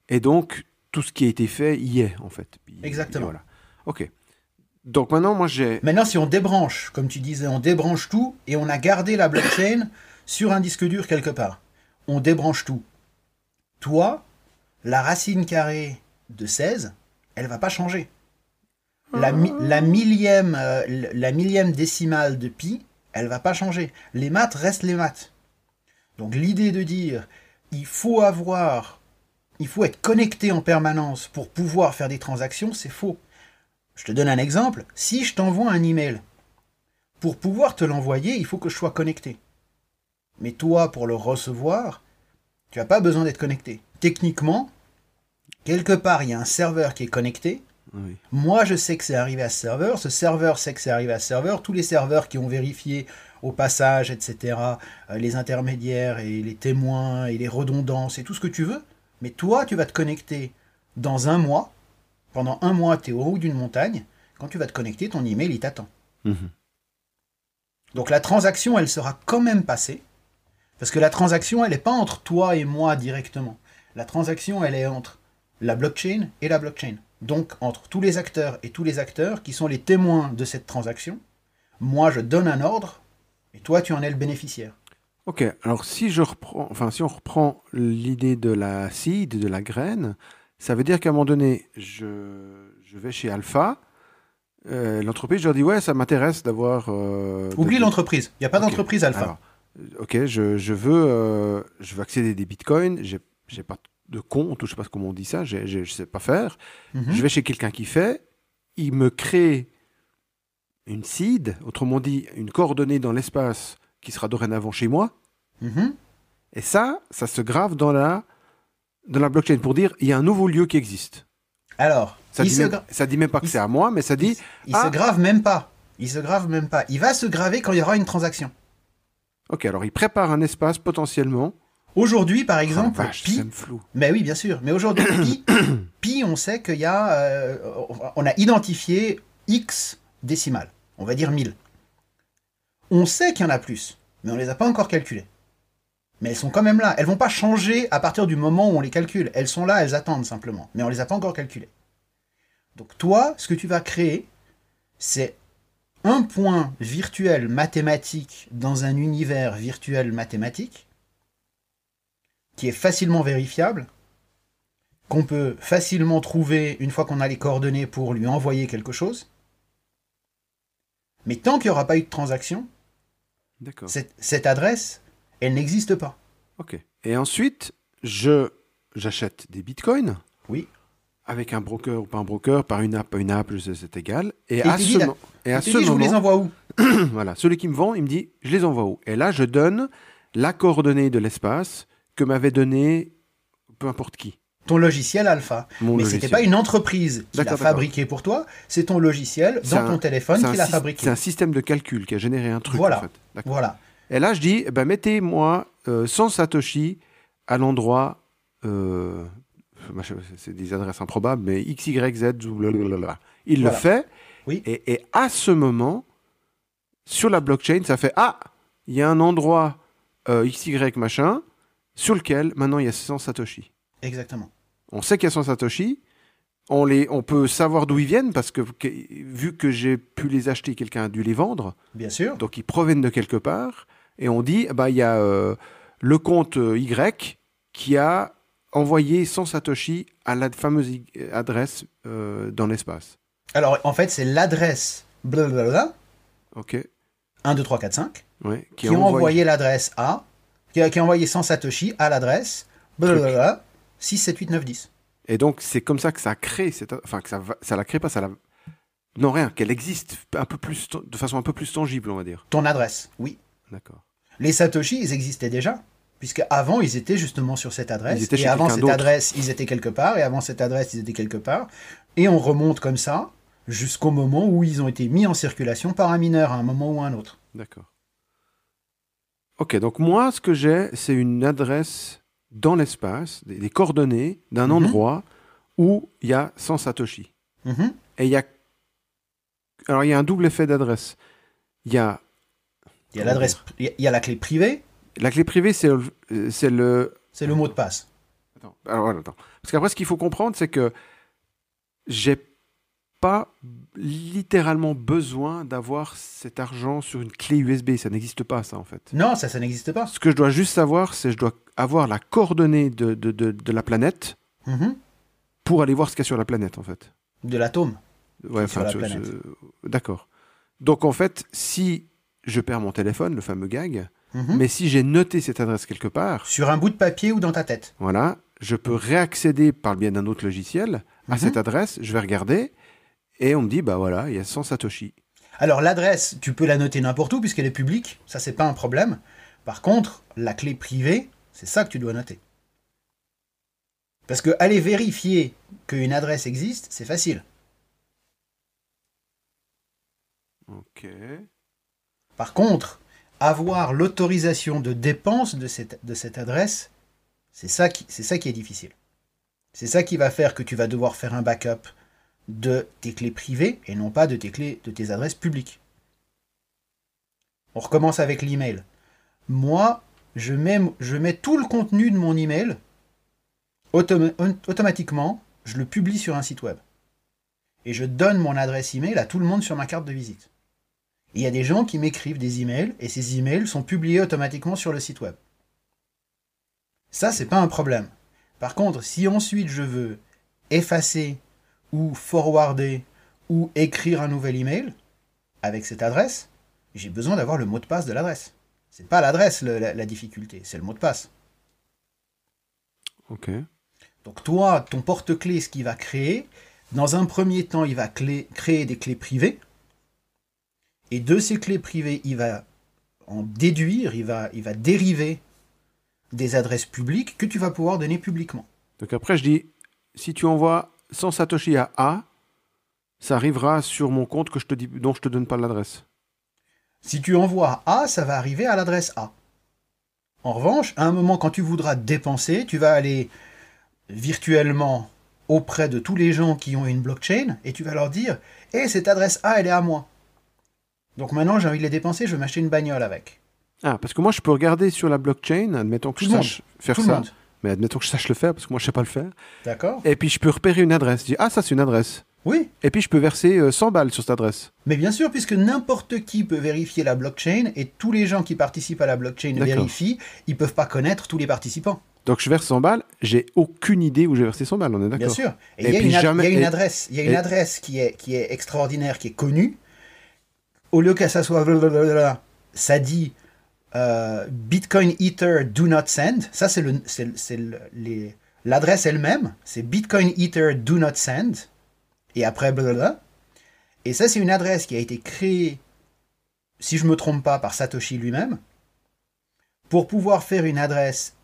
et donc tout ce qui a été fait y est en fait. Exactement. Voilà. Ok. Donc maintenant, moi j'ai. Maintenant, si on débranche, comme tu disais, on débranche tout et on a gardé la blockchain sur un disque dur quelque part. On débranche tout. Toi, la racine carrée de 16, elle va pas changer. la, mi- la millième, euh, la millième décimale de pi, elle va pas changer. Les maths restent les maths. Donc l'idée de dire il faut avoir, il faut être connecté en permanence pour pouvoir faire des transactions, c'est faux. Je te donne un exemple. Si je t'envoie un email, pour pouvoir te l'envoyer, il faut que je sois connecté. Mais toi, pour le recevoir, tu n'as pas besoin d'être connecté. Techniquement, quelque part, il y a un serveur qui est connecté. Oui. Moi, je sais que c'est arrivé à ce serveur. Ce serveur sait que c'est arrivé à ce serveur. Tous les serveurs qui ont vérifié au passage, etc., euh, les intermédiaires et les témoins et les redondances et tout ce que tu veux. Mais toi, tu vas te connecter dans un mois. Pendant un mois, tu es au haut d'une montagne. Quand tu vas te connecter, ton email, il t'attend. Mhm. Donc la transaction, elle sera quand même passée. Parce que la transaction, elle n'est pas entre toi et moi directement. La transaction, elle est entre la blockchain et la blockchain. Donc entre tous les acteurs et tous les acteurs qui sont les témoins de cette transaction. Moi, je donne un ordre et toi, tu en es le bénéficiaire. Ok, alors si je reprends, enfin si on reprend l'idée de la seed, de la graine, ça veut dire qu'à un moment donné, je, je vais chez Alpha, euh, l'entreprise, je leur dis ouais, ça m'intéresse d'avoir. euh, Oublie de- l'entreprise. Il n'y a pas d'entreprise alpha. Alors, euh, ok, je, je veux, euh, je veux accéder à des bitcoins. J'ai, j'ai pas de compte, ou je sais pas comment on dit ça. J'ai, j'ai- je sais pas faire. Mhm. Je vais chez quelqu'un qui fait. Il me crée une seed, autrement dit, une coordonnée dans l'espace qui sera dorénavant chez moi. Mhm. Et ça, ça se grave dans la, dans la blockchain pour dire il y a un nouveau lieu qui existe. Alors, Ça dit, même, ça dit même pas que c'est à moi, mais ça dit il Ah. se grave même pas. Il se grave même pas. Il va se graver quand il y aura une transaction. ok, alors il prépare un espace potentiellement. Aujourd'hui, par Oh, exemple, vache, Pi, floue. Mais oui, bien sûr. Mais aujourd'hui, Pi, Pi, on sait qu'il y a, euh, on a identifié X décimales. On va dire 1000. On sait qu'il y en a plus, mais on les a pas encore calculées. Mais elles sont quand même là. Elles vont pas changer à partir du moment où on les calcule. Elles sont là, elles attendent simplement. Mais on les a pas encore calculées. Donc toi, ce que tu vas créer, c'est un point virtuel mathématique dans un univers virtuel mathématique qui est facilement vérifiable, qu'on peut facilement trouver une fois qu'on a les coordonnées pour lui envoyer quelque chose. Mais tant qu'il n'y aura pas eu de transaction, cette adresse, elle n'existe pas. Ok. Et ensuite, je j'achète des bitcoins. Oui. Avec un broker ou pas un broker, par une app, une app, je sais, c'est égal. Et, Et à ce, mo- et à ce dis, je vous les moment, envoie où voilà, celui qui me vend, il me dit, je les envoie où? Et là, je donne la coordonnée de l'espace que m'avait donné peu importe qui. Ton logiciel alpha. Mon Mais logiciel. c'était pas une entreprise qui l'a fabriqué pour toi, c'est ton logiciel dans un- ton téléphone qui l'a fabriqué. C'est un système de calcul qui a généré un truc, Voilà. en fait. D'accord. Voilà. Et là, je dis, eh ben, mettez-moi euh, 100 Satoshi à l'endroit. euh, c'est des adresses improbables, mais X, Y, Z, blablabla. Il Voilà. le fait. Oui. Et, et à ce moment, sur la blockchain, ça fait Ah, il y a un endroit euh, X, Y, machin, sur lequel maintenant il y a 100 Satoshi. Exactement. On sait qu'il y a 100 Satoshi. On, les, on peut savoir d'où ils viennent parce que, que- vu que j'ai pu les acheter, quelqu'un a dû les vendre. Bien sûr. Donc ils proviennent de quelque part. Et on dit, bah, il y a euh, le compte euh, Y qui a envoyé 100 Satoshi à la fameuse I- adresse euh, dans l'espace. Alors, en fait, c'est l'adresse blablabla, OK 1, 2, 3, 4, 5, ouais, qui, a envoyé l'adresse A, qui a, qui a envoyé 100 Satoshi à l'adresse blablabla, 6, 7, 8, 9, 10. Et donc c'est comme ça que ça crée, cette... enfin que ça, va- ça la crée pas, ça la... Non, rien, qu'elle existe un peu plus, de façon un peu plus tangible, on va dire. Ton adresse, oui. D'accord. Les Satoshi, ils existaient déjà. Puisque avant, ils étaient justement sur cette adresse. Ils étaient et avant cette adresse, ils étaient quelque part. Et avant cette adresse, ils étaient quelque part. Et on remonte comme ça jusqu'au moment où ils ont été mis en circulation par un mineur à un moment ou à un autre. D'accord. Ok, donc moi, ce que j'ai, c'est une adresse dans l'espace, des, des coordonnées d'un Mhm. endroit où il y a 100 Satoshi. Mhm. Et il y a. Alors, il y a un double effet d'adresse. Il y a. Il y a l'adresse, il y a la clé privée, La clé privée, c'est le. C'est le... c'est le mot de passe. Attends, alors, attends. Parce qu'après, ce qu'il faut comprendre, c'est que j'ai pas littéralement besoin d'avoir cet argent sur une clé USB. Ça n'existe pas, ça, en fait. Non, ça, ça n'existe pas. Ce que je dois juste savoir, c'est que je dois avoir la coordonnée de, de, de, de la planète Mhm. pour aller voir ce qu'il y a sur la planète, en fait. De l'atome. Ouais, sur enfin, la planète. je- D'accord. Donc en fait, si je perds mon téléphone, le fameux gag, Mhm. mais si j'ai noté cette adresse quelque part, Sur un bout de papier ou dans ta tête. voilà, je peux réaccéder par le biais d'un autre logiciel à Mhm. cette adresse, je vais regarder, et on me dit, bah voilà, il y a 100 Satoshi. Alors l'adresse, tu peux la noter n'importe où puisqu'elle est publique, ça c'est pas un problème. Par contre, la clé privée, c'est ça que tu dois noter. Parce que aller vérifier qu'une adresse existe, c'est facile. Ok. Par contre, avoir l'autorisation de dépense de cette, adresse, c'est ça, qui, est difficile. C'est ça qui va faire que tu vas devoir faire un backup de tes clés privées et non pas de tes clés de tes adresses publiques. On recommence avec l'email. Moi, je mets, tout le contenu de mon email automa- automatiquement, je le publie sur un site web. Et je donne mon adresse email à tout le monde sur ma carte de visite. Il y a des gens qui m'écrivent des emails et ces emails sont publiés automatiquement sur le site web. Ça, c'est pas un problème. Par contre, si ensuite je veux effacer ou forwarder ou écrire un nouvel email avec cette adresse, j'ai besoin d'avoir le mot de passe de l'adresse. C'est pas l'adresse la, la difficulté, c'est le mot de passe. Ok. Donc toi, ton porte-clés, ce qu'il va créer, dans un premier temps, il va clé- créer des clés privées. Et de ces clés privées, il va en déduire, il va, il va dériver des adresses publiques que tu vas pouvoir donner publiquement. Donc après, je dis, si tu envoies 100 Satoshi à A, ça arrivera sur mon compte que je te dis, dont je te donne pas l'adresse. Si tu envoies A, ça va arriver à l'adresse A. En revanche, à un moment, quand tu voudras dépenser, tu vas aller virtuellement auprès de tous les gens qui ont une blockchain et tu vas leur dire Hé, cette adresse A, elle est à moi. Donc maintenant, j'ai envie de les dépenser, je vais m'acheter une bagnole avec. Ah, parce que moi, je peux regarder sur la blockchain, admettons que Tout je monde. sache faire Tout ça, mais admettons que je sache le faire, parce que moi, je sais pas le faire. D'accord Et puis, je peux repérer une adresse. Je dis, ah, ça, c'est une adresse. Oui, Et puis, je peux verser euh, 100 balles sur cette adresse. mais bien sûr, puisque n'importe qui peut vérifier la blockchain et tous les gens qui participent à la blockchain vérifient, ils peuvent pas connaître tous les participants. Donc, je verse 100 balles, j'ai aucune idée où j'ai versé 100 balles, on est Bien d'accord sûr. Et il y y a une adresse, il y a une adresse qui est, qui est extraordinaire, qui est connue. Au lieu que ça soit ça dit euh, Bitcoin Ether do not send. Ça, c'est c'est, le- le- l'adresse elle-même. C'est Bitcoin Ether do not send. Et après, blablabla. Et ça, c'est une adresse qui a été créée, si je me trompe pas, par Satoshi lui-même, pour pouvoir faire une adresse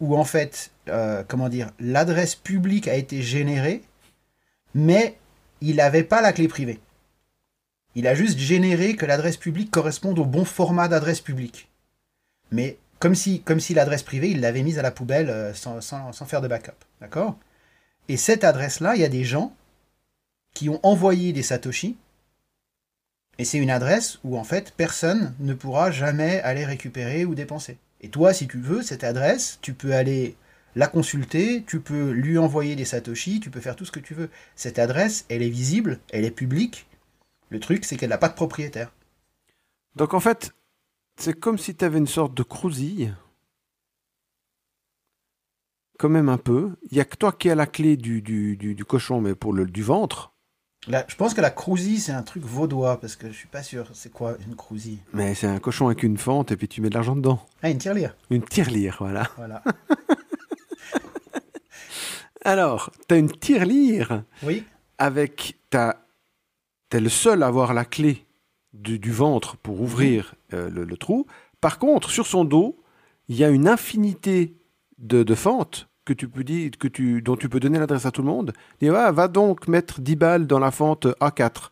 où en fait, euh, comment dire, l'adresse publique a été générée, mais il n'avait pas la clé privée. Il a juste généré que l'adresse publique corresponde au bon format d'adresse publique. Mais comme si, comme si l'adresse privée, il l'avait mise à la poubelle euh, sans, sans- faire de backup. D'accord? Et cette adresse-là, il y a des gens qui ont envoyé des Satoshi. Et c'est une adresse où en fait personne ne pourra jamais aller récupérer ou dépenser. Et toi, si tu veux, cette adresse, tu peux aller la consulter, tu peux lui envoyer des satoshi, tu peux faire tout ce que tu veux. Cette adresse, elle est visible, elle est publique. Le truc, c'est qu'elle n'a pas de propriétaire. Donc, en fait, c'est comme si tu avais une sorte de crousille. Quand même un peu. Il y a que toi qui as la clé du, du, du, du cochon, mais pour le du ventre. Là, je pense que la crousie, c'est un truc vaudois, parce que je suis pas sûr. C'est quoi une crousie Mais c'est un cochon avec une fente et puis tu mets de l'argent dedans. Ah, une tirelire. Une tirelire, voilà. Voilà. Alors, tu as une tirelire Oui. avec ta. T'es le seul à avoir la clé du, du ventre pour ouvrir euh, le, le trou. Par contre, sur son dos, il y a une infinité de, de fentes que tu peux dire, que tu, dont tu peux donner l'adresse à tout le monde. Dis, ah, va donc mettre 10 balles dans la fente A4.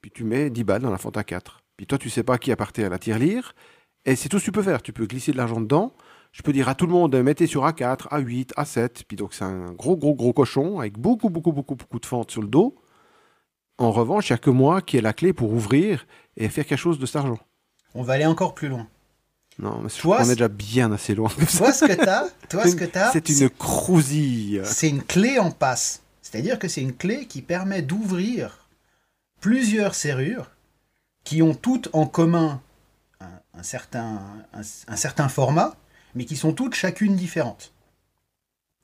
Puis tu mets 10 balles dans la fente A4. Puis toi, tu sais pas qui appartient à la tirelire. Et c'est tout ce que tu peux faire. Tu peux glisser de l'argent dedans. Je peux dire à tout le monde, mettez sur A4, A8, A7. Puis donc, c'est un gros, gros, gros cochon avec beaucoup, beaucoup, beaucoup, beaucoup de fentes sur le dos. En revanche, il n'y a que moi qui ai la clé pour ouvrir et faire quelque chose de cet argent. On va aller encore plus loin. Non, mais Toi, c'est- est déjà bien assez loin. Toi, ce que t'as, toi, ce que t'as, C'est une crousille. c'est une clé en passe. C'est-à-dire que c'est une clé qui permet d'ouvrir plusieurs serrures qui ont toutes en commun un, un certain, un, un certain format, mais qui sont toutes chacune différentes.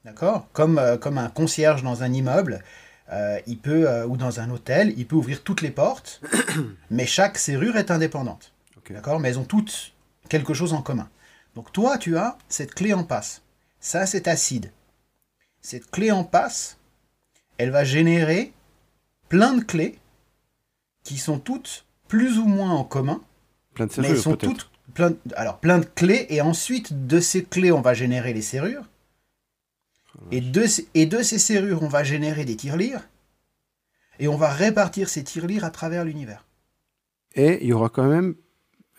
D'accord? Comme, euh, comme un concierge dans un immeuble euh, il peut, euh, ou dans un hôtel, il peut ouvrir toutes les portes, mais chaque serrure est indépendante. D'accord? Mais elles ont toutes quelque chose en commun. Donc toi, tu as cette clé en passe. Ça, c'est acide. Cette clé en passe, elle va générer plein de clés qui sont toutes plus ou moins en commun, Plein de mais elles serrures, sont peut-être. toutes plein, de- alors plein de clés et ensuite de ces clés, on va générer les serrures. Et de, ces- et de ces serrures, on va générer des tirelires. Et on va répartir ces tirelires à travers l'univers. Et il y aura quand même.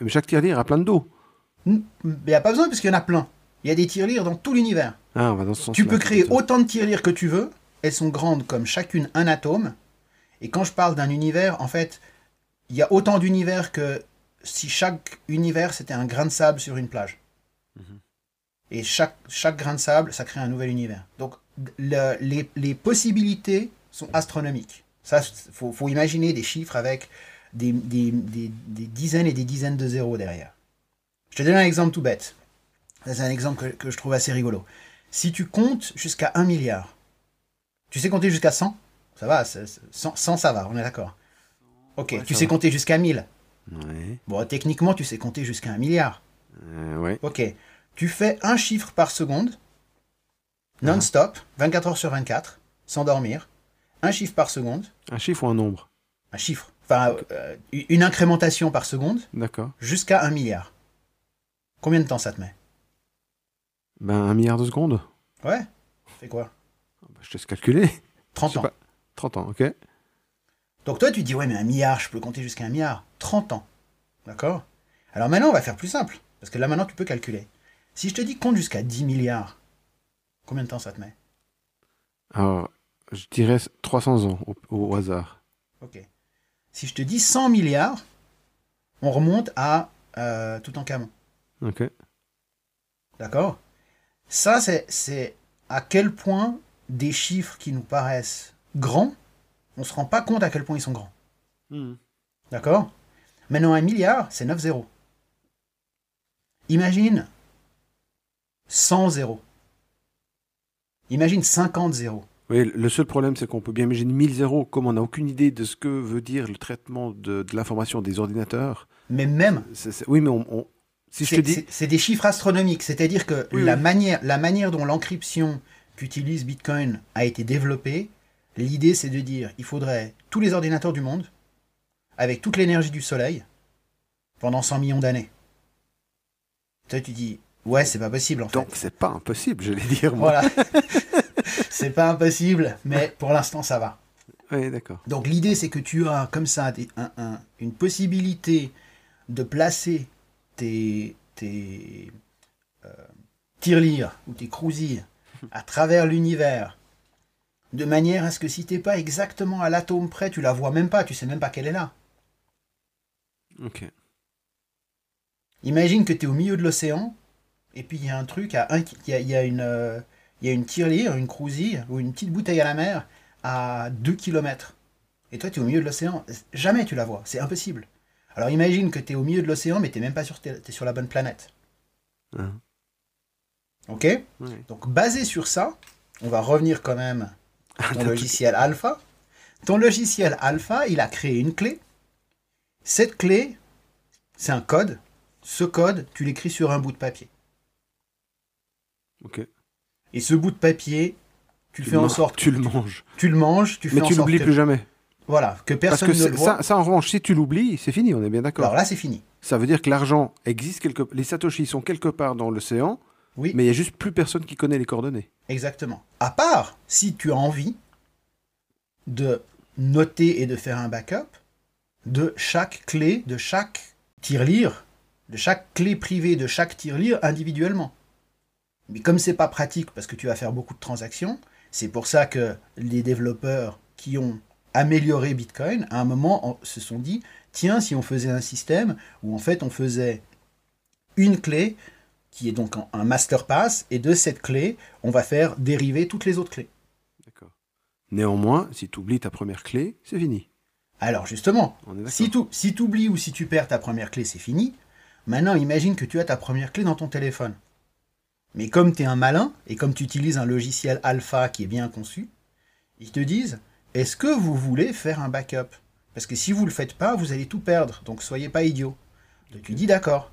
Chaque tirelire a plein de dos. Il n'y a pas besoin parce qu'il y en a plein. Il y a des tirelires dans tout l'univers. Ah, on va dans ce sens Tu peux créer autant de tirelires que tu veux. Elles sont grandes comme chacune un atome. Et quand je parle d'un univers, en fait, il y a autant d'univers que si chaque univers c'était un grain de sable sur une plage. Et chaque, chaque grain de sable, ça crée un nouvel univers. Donc le- les, les possibilités sont astronomiques. Ça, faut, faut imaginer des chiffres avec des, des- des- des dizaines et des dizaines de zéros derrière. Je te donne un exemple tout bête. C'est un exemple que, que je trouve assez rigolo. Si tu comptes jusqu'à 1 milliard, tu sais compter jusqu'à 100 Ça va, c'est- c'est- 100, 100, ça va, on est d'accord. Ok, Ouais, tu sais va. compter jusqu'à 1000. Ouais. Bon, techniquement, tu sais compter jusqu'à 1 milliard. Euh, ouais. Ok, tu fais un chiffre par seconde, non-stop, 24 heures sur 24, sans dormir. Un chiffre par seconde, Un chiffre ou un nombre? Un chiffre, enfin euh, une incrémentation par seconde, D'accord. jusqu'à 1 milliard. Combien de temps ça te met? Ben, un milliard de secondes Ouais Fais quoi? Ah, bah, Je te laisse calculer. 30 Je sais ans. pas. 30 ans, ok. Donc toi, tu dis, ouais, mais un milliard, je peux compter jusqu'à un milliard. 30 ans. D'accord? Alors maintenant, on va faire plus simple. Parce que là, maintenant, tu peux calculer. Si je te dis compte jusqu'à 10 milliards, combien de temps ça te met Alors, je dirais 300 ans au, au hasard. Ok. Si je te dis 100 milliards, on remonte à euh, Toutankhamon. Ok. D'accord? Ça, c'est- c'est à quel point des chiffres qui nous paraissent grands, on ne se rend pas compte à quel point ils sont grands. D'accord? Maintenant, un milliard, c'est 9 zéros. Imagine 100 zéros. Imagine 50 zéros. Oui, le seul problème, c'est qu'on peut bien imaginer 1000 zéros, comme on n'a aucune idée de ce que veut dire le traitement de, de l'information des ordinateurs. Mais même, oui, mais on, on- si je te c'est dis. c'est- c'est des chiffres astronomiques. C'est-à-dire que Oui, la, oui. Manière, la manière dont l'encryption qu'utilise Bitcoin a été développée, l'idée c'est de dire il faudrait tous les ordinateurs du monde, avec toute l'énergie du Soleil, pendant 100 millions d'années. Toi, tu dis, ouais, c'est pas possible en fait. Donc, c'est pas impossible, je vais dire. Moi. Voilà. c'est pas impossible, mais pour l'instant, ça va. Oui, d'accord. Donc l'idée, c'est que tu as comme ça des- un- un- une possibilité de placer tes, tes euh, tirelires ou tes cruisilles à travers l'univers de manière à ce que si t'es pas exactement à l'atome près, tu la vois même pas, tu sais même pas qu'elle est là. Ok. Imagine que tu es au milieu de l'océan, et puis il y a un truc, à un, il y a, il y a une, euh, il y a une tirelire, une cruisille, ou une petite bouteille à la mer à 2 km. Et toi, tu es au milieu de l'océan. Jamais tu la vois, c'est impossible. Alors imagine que tu es au milieu de l'océan, mais tu même pas sur, t'es sur la bonne planète. Hein. Ok? Donc basé sur ça, on va revenir quand même à ton T'as tout- logiciel alpha. Ton logiciel alpha, il a créé une clé. Cette clé, c'est un code. Ce code, tu l'écris sur un bout de papier. Ok. Et ce bout de papier, tu, Tu fais en sorte, Tu le manges. tu le manges, tu fais Mais en tu l'oublies que, plus jamais. voilà, que Parce personne que ne c'est- le voit. ça, ça, en revanche, si tu l'oublies, c'est fini, on est bien d'accord. Alors là, c'est fini. Ça veut dire que l'argent existe quelque Les Satoshi sont quelque part dans l'océan, Oui, mais il y a juste plus personne qui connaît les coordonnées. exactement. À part si tu as envie de noter et de faire un backup de chaque clé, de chaque tirelire, de chaque clé privée de chaque tirelire individuellement. Mais comme c'est pas pratique parce que tu vas faire beaucoup de transactions, c'est pour ça que les développeurs qui ont amélioré Bitcoin, à un moment, en- se sont dit tiens, si on faisait un système où en fait on faisait une clé qui est donc un- master pass, et de cette clé, on va faire dériver toutes les autres clés. D'accord. Néanmoins, si tu oublies ta première clé, c'est fini. Alors justement, si tu si oublies ou si tu perds ta première clé, c'est fini. Maintenant, imagine que tu as ta première clé dans ton téléphone. Mais comme tu es un malin, et comme tu utilises un logiciel alpha qui est bien conçu, ils te disent, est-ce que vous voulez faire un backup? Parce que si vous le faites pas, vous allez tout perdre. Donc soyez pas idiot. Donc tu dis d'accord.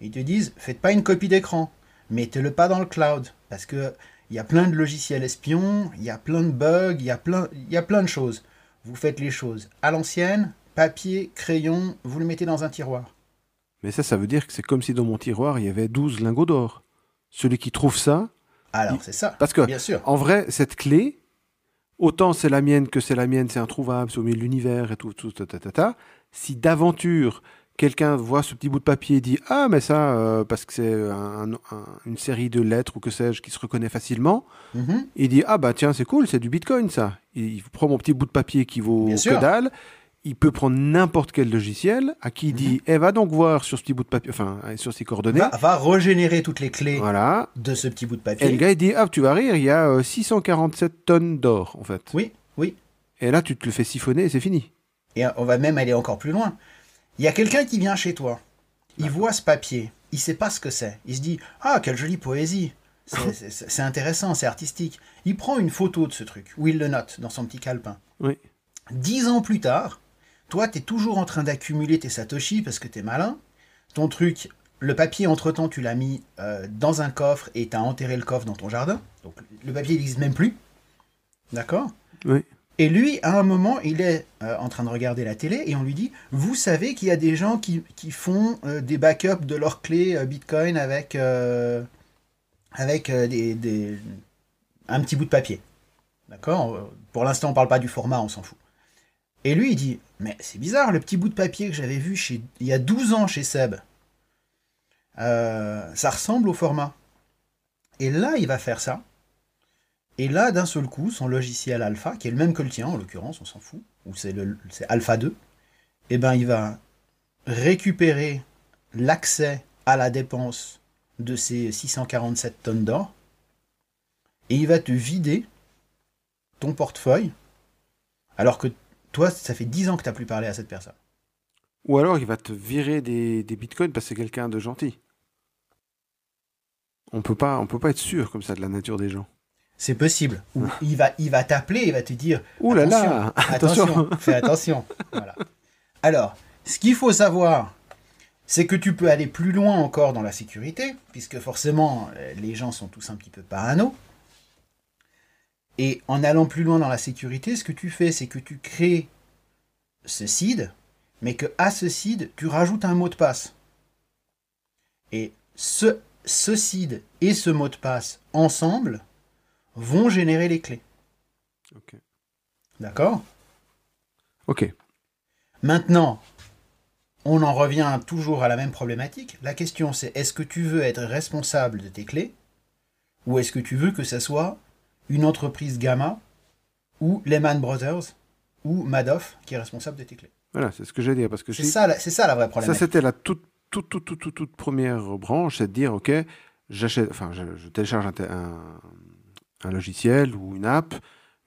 Ils te disent, faites pas une copie d'écran, mettez-le pas dans le cloud, parce que il y a plein de logiciels espions, il y a plein de bugs, il y a plein, il y a plein de choses. Vous faites les choses à l'ancienne, papier, crayon, vous le mettez dans un tiroir. Mais ça, ça veut dire que c'est comme si dans mon tiroir, il y avait 12 lingots d'or. Celui qui trouve ça. Alors, il... c'est ça. Parce que, bien sûr. en vrai, cette clé, autant c'est la mienne que c'est la mienne, c'est introuvable, c'est au milieu de l'univers et tout, tout, ta, ta, ta, ta. Si d'aventure, quelqu'un voit ce petit bout de papier et dit Ah, mais ça, euh, parce que c'est un, un, une série de lettres ou que sais-je qui se reconnaît facilement, Mm -hmm. il dit Ah, bah tiens, c'est cool, c'est du bitcoin ça. Il, il, prend mon petit bout de papier qui vaut Bien que sûr. dalle. Il peut prendre n'importe quel logiciel à qui il dit Eh, va donc voir sur ce petit bout de papier, enfin, sur ses coordonnées. Va, va régénérer toutes les clés Voilà. de ce petit bout de Et le papier. gars, il dit Ah, tu vas rire, il y a euh, 647 tonnes d'or, en fait. Oui, oui. Et là, tu te le fais siphonner et c'est fini. Et on va même aller encore plus loin. Il y a quelqu'un qui vient chez toi. Il voit ce papier. Il sait pas ce que c'est. Il se dit Ah, quelle jolie poésie. C'est intéressant, c'est artistique. Il prend une photo de ce truc, ou il le note dans son petit calepin. Oui. Dix ans plus tard, toi, tu es toujours en train d'accumuler tes satoshi parce que tu es malin. Ton truc, le papier, entre-temps, tu l'as mis euh, dans un coffre et tu as enterré le coffre dans ton jardin. Donc le papier n'existe même plus. D'accord? Oui. Et lui, à un moment, il est euh, en train de regarder la télé et on lui dit Vous savez qu'il y a des gens qui, qui font euh, des backups de leurs clés euh, Bitcoin avec, avec des, des- un petit bout de papier. D'accord? Pour l'instant, on parle pas du format, on s'en fout. Et lui, il dit Mais c'est bizarre, le petit bout de papier que j'avais vu chez, il y a 12 ans chez Seb, euh, ça ressemble au format. Et là, il va faire ça. Et là, d'un seul coup, son logiciel alpha, qui est le même que le tien en l'occurrence, on s'en fout, ou c'est le alpha 2, eh ben il va récupérer l'accès à la dépense de ces 647 tonnes d'or, et il va te vider ton portefeuille, alors que toi, ça fait 10 ans que tu n'as plus parlé à cette personne. Ou alors, il va te virer des, des bitcoins parce que c'est quelqu'un de gentil. On peut pas, on peut pas être sûr comme ça de la nature des gens. C'est possible. Ou il va, il va t'appeler, il va te dire Ouh là là, attention, attention. fais attention. Voilà. Alors, ce qu'il faut savoir, c'est que tu peux aller plus loin encore dans la sécurité, puisque forcément, euh, les gens sont tous un petit peu parano. Et en allant plus loin dans la sécurité, ce que tu fais, c'est que tu crées ce seed, mais que à ce seed, tu rajoutes un mot de passe. Et ce, ce seed et ce mot de passe ensemble vont générer les clés. Ok. D'accord? Ok. Maintenant, on en revient toujours à la même problématique. La question c'est est-ce que tu veux être responsable de tes clés ou est-ce que tu veux que ce soit une entreprise Gamma ou Lehman Brothers ou Madoff qui est responsable de tes clés Voilà, c'est ce que j'ai dit parce que C'est ça, c'est ça la vraie ça problématique. c'était la toute, toute, toute, toute, toute, toute première branche, c'est de dire ok, j'achète, enfin, je, je télécharge un, un- un logiciel ou une app,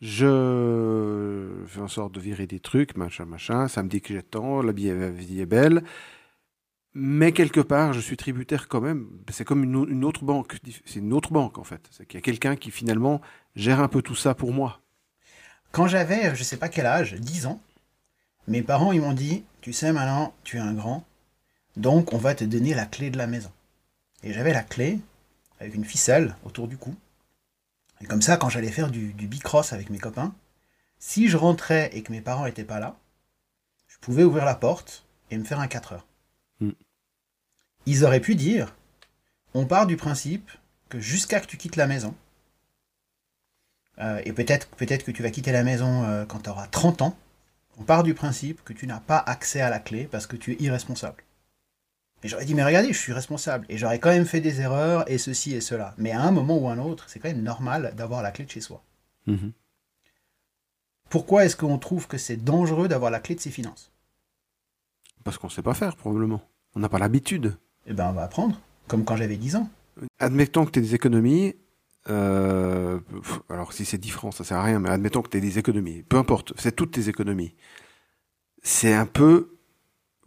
je fais en sorte de virer des trucs, machin, machin, ça me dit que j'ai tant, la vie est belle, mais quelque part, je suis tributaire quand même. C'est comme une, au- une autre banque, c'est une autre banque en fait. C'est qu'il y a quelqu'un qui finalement gère un peu tout ça pour moi. Quand j'avais, je sais pas quel âge, 10 ans, mes parents ils m'ont dit Tu sais, maintenant, tu es un grand, donc on va te donner la clé de la maison. Et j'avais la clé avec une ficelle autour du cou. Et comme ça, quand j'allais faire du, du bicross avec mes copains, si je rentrais et que mes parents n'étaient pas là, je pouvais ouvrir la porte et me faire un 4 heures. Hmm. Ils auraient pu dire On part du principe que jusqu'à que tu quittes la maison, euh, et peut-être peut-être que tu vas quitter la maison euh, quand tu auras 30 ans. On part du principe que tu n'as pas accès à la clé parce que tu es irresponsable. Et j'aurais dit, mais regardez, je suis responsable. Et j'aurais quand même fait des erreurs et ceci et cela. Mais à un moment ou un autre, c'est quand même normal d'avoir la clé de chez soi. Mhm. Pourquoi est-ce qu'on trouve que c'est dangereux d'avoir la clé de ses finances? Parce qu'on ne sait pas faire probablement. On n'a pas l'habitude. Eh ben, on va apprendre. Comme quand j'avais 10 ans. Admettons que tu aies des économies. euh, alors, si c'est 10 francs, ça sert à rien, mais admettons que tu aies des économies. Peu importe, c'est toutes tes économies. C'est un peu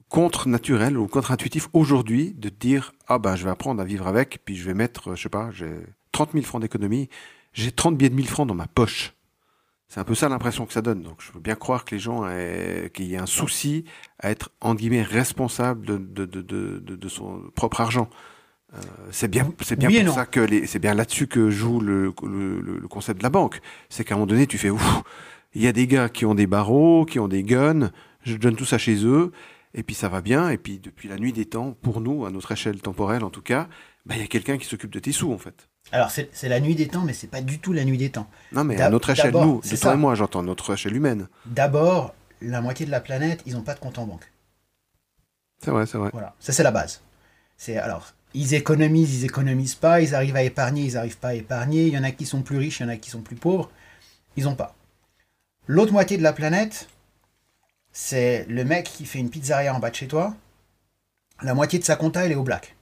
contre-naturel ou contre-intuitif aujourd'hui de dire Ah ben, je vais apprendre à vivre avec, puis je vais mettre, je sais pas, j'ai 30 000 francs d'économie, j'ai 30 billets de 1000 francs dans ma poche. C'est un peu ça l'impression que ça donne. Donc je veux bien croire que les gens aient- qu'il y ait un souci à être entre guillemets responsable de, de, de, de, de- son propre argent. Euh, c'est bien, c'est bien Oui pour ça que les, c'est bien là-dessus que joue le, le, le- le concept de la banque. C'est qu'à un moment donné, tu fais ouf, il y a des gars qui ont des barreaux, qui ont des guns, je donne tout ça chez eux, et puis ça va bien. Et puis depuis la nuit des temps, pour nous, à notre échelle temporelle en tout cas, bah, il y a quelqu'un qui s'occupe de tes sous en fait. Alors, c'est la nuit des temps, mais c'est pas du tout la nuit des temps. Non, mais à notre échelle, nous, c'est de toi et moi, j'entends notre échelle humaine. D'abord, la moitié de la planète, ils n'ont pas de compte en banque. C'est vrai, c'est vrai. Voilà, ça c'est la base. C'est alors, ils économisent, ils économisent pas, ils arrivent à épargner, ils arrivent pas à épargner. Il y en a qui sont plus riches, il y en a qui sont plus pauvres. Ils ont pas. L'autre moitié de la planète, c'est le mec qui fait une pizzeria en bas de chez toi. La moitié de sa compta, elle est au black.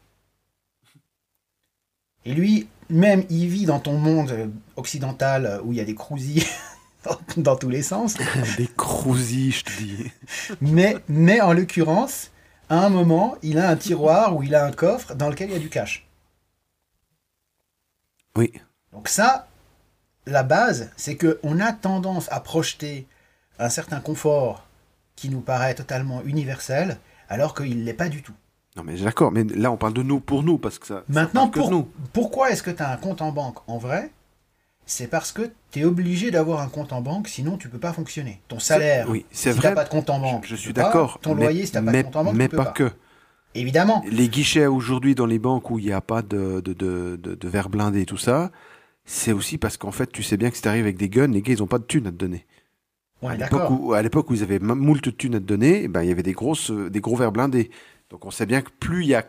Et lui, même, il vit dans ton monde occidental où il y a des crousiers dans, tous les sens. Des crousilles, je te dis. Mais, mais en l'occurrence, à un moment, il a un tiroir ou il a un coffre dans lequel il y a du cash. Oui. Donc ça, la base, c'est que on a tendance à projeter un certain confort qui nous paraît totalement universel, alors qu'il ne l'est pas du tout. Non, mais d'accord, mais là, on parle de nous pour nous, parce que ça. ça Maintenant, que pour- nous. pourquoi est-ce que tu as un compte en banque en vrai? C'est parce que tu es obligé d'avoir un compte en banque, sinon tu peux pas fonctionner. Ton salaire, Oui, c'est si vrai. t'as pas de compte en banque, je, je tu suis d'accord. Ton mais- loyer, si t'as pas de compte en banque, mais tu peux pas, pas. que. Évidemment. Les guichets aujourd'hui dans les banques où il n'y a pas de, de, de, de, de verre blindé et tout ça, c'est aussi parce qu'en fait, tu sais bien que si tu arrives avec des guns, les gars, ils n'ont pas de thunes à te donner. À l'époque où, ils avaient moult de thunes à te donner, eh ben, il y avait des, grosses, euh, des gros verres blindés. Donc on sait bien que plus il y a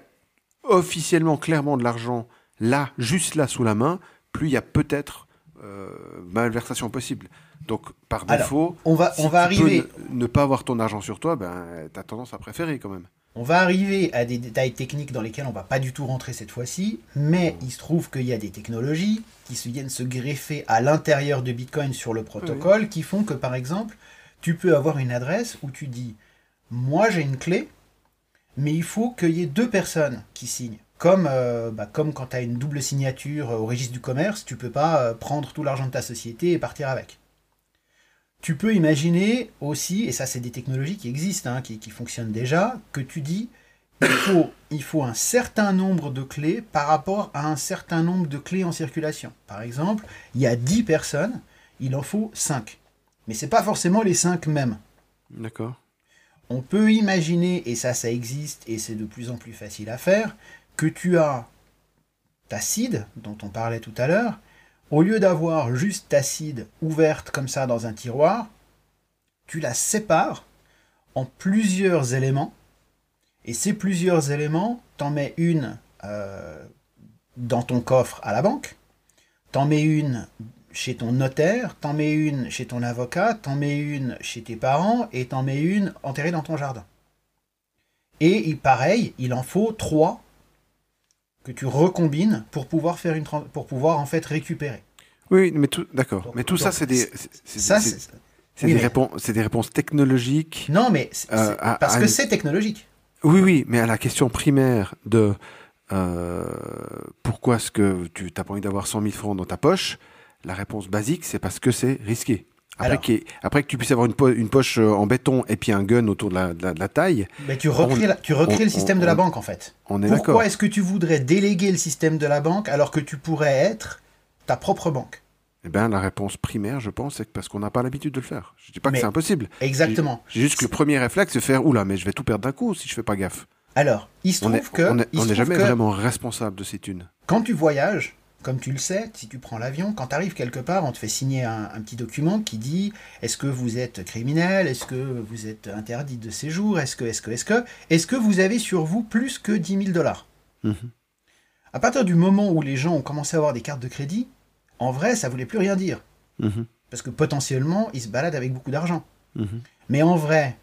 officiellement, clairement de l'argent là, juste là, sous la main, plus il y a peut-être euh, malversation possible. Donc par Alors, défaut, On va, si on va tu peux arriver. ne, ne pas avoir ton argent sur toi, ben, tu as tendance à préférer quand même. On va arriver à des détails techniques dans lesquels on va pas du tout rentrer cette fois-ci, mais il se trouve qu'il y a des technologies qui se viennent se greffer à l'intérieur de Bitcoin sur le protocole qui font que par exemple, tu peux avoir une adresse où tu dis moi j'ai une clé, mais il faut qu'il y ait deux personnes qui signent. Comme, euh, bah, comme quand tu as une double signature euh, au registre du commerce, tu peux pas euh, prendre tout l'argent de ta société et partir avec. Tu peux imaginer aussi, et ça c'est des technologies qui existent, hein, qui, qui fonctionnent déjà, que tu dis il faut, il faut un certain nombre de clés par rapport à un certain nombre de clés en circulation. Par exemple, il y a 10 personnes, il en faut 5. Mais c'est pas forcément les 5 mêmes. D'accord. On peut imaginer, et ça ça existe, et c'est de plus en plus facile à faire, que tu as ta seed, dont on parlait tout à l'heure, au lieu d'avoir juste seed ouverte comme ça dans un tiroir, tu la sépares en plusieurs éléments, et ces plusieurs éléments, t'en mets une euh, dans ton coffre à la banque, t'en mets une chez ton notaire, t'en mets une chez ton avocat, t'en mets une chez tes parents, et t'en mets une enterrée dans ton jardin. Et il- pareil, il en faut trois que tu recombines pour pouvoir faire une pour pouvoir en fait récupérer. Oui, mais tout, d'accord. Mais tout ça, c'est des, c'est- c'est- Ça, c'est- c'est... c'est oui, des mais- réponses, c'est des réponses technologiques. Non, mais c'est- Euh, à- parce à que c'est technologique. Oui, oui, mais à la question primaire de euh, pourquoi est-ce que tu n'as pas envie d'avoir 100 000 francs dans ta poche, la réponse basique, c'est parce que c'est risqué. Après, après que tu puisses avoir une, po- une poche euh, en béton et puis un gun autour de la, de la- de la taille, Mais tu recrées, la- tu recrées on- le système de la banque en fait. on est d'accord. Pourquoi est-ce que tu voudrais déléguer le système de la banque alors que tu pourrais être ta propre banque? Eh bien, la réponse primaire, je pense, c'est que parce qu'on n'a pas l'habitude de le faire. Je dis pas Mais- que c'est impossible. Exactement. J'ai juste que le premier réflexe, c'est faire oula, mais je vais tout perdre d'un coup si je fais pas gaffe. Alors, il se trouve que, on est- n'est jamais que vraiment responsable de ces thunes. quand tu voyages, comme tu le sais, si tu prends l'avion, quand tu arrives quelque part, on te fait signer un, un petit document qui dit est-ce que vous êtes criminel, est-ce que vous êtes interdit de séjour, est-ce que, est-ce que, est-ce que, est-ce que vous avez sur vous plus que 10 000 dollars? Mhm. À partir du moment où les gens ont commencé à avoir des cartes de crédit, en vrai, ça voulait plus rien dire. Mhm, Parce que potentiellement, ils se baladent avec beaucoup d'argent. mhm. Mais en vrai,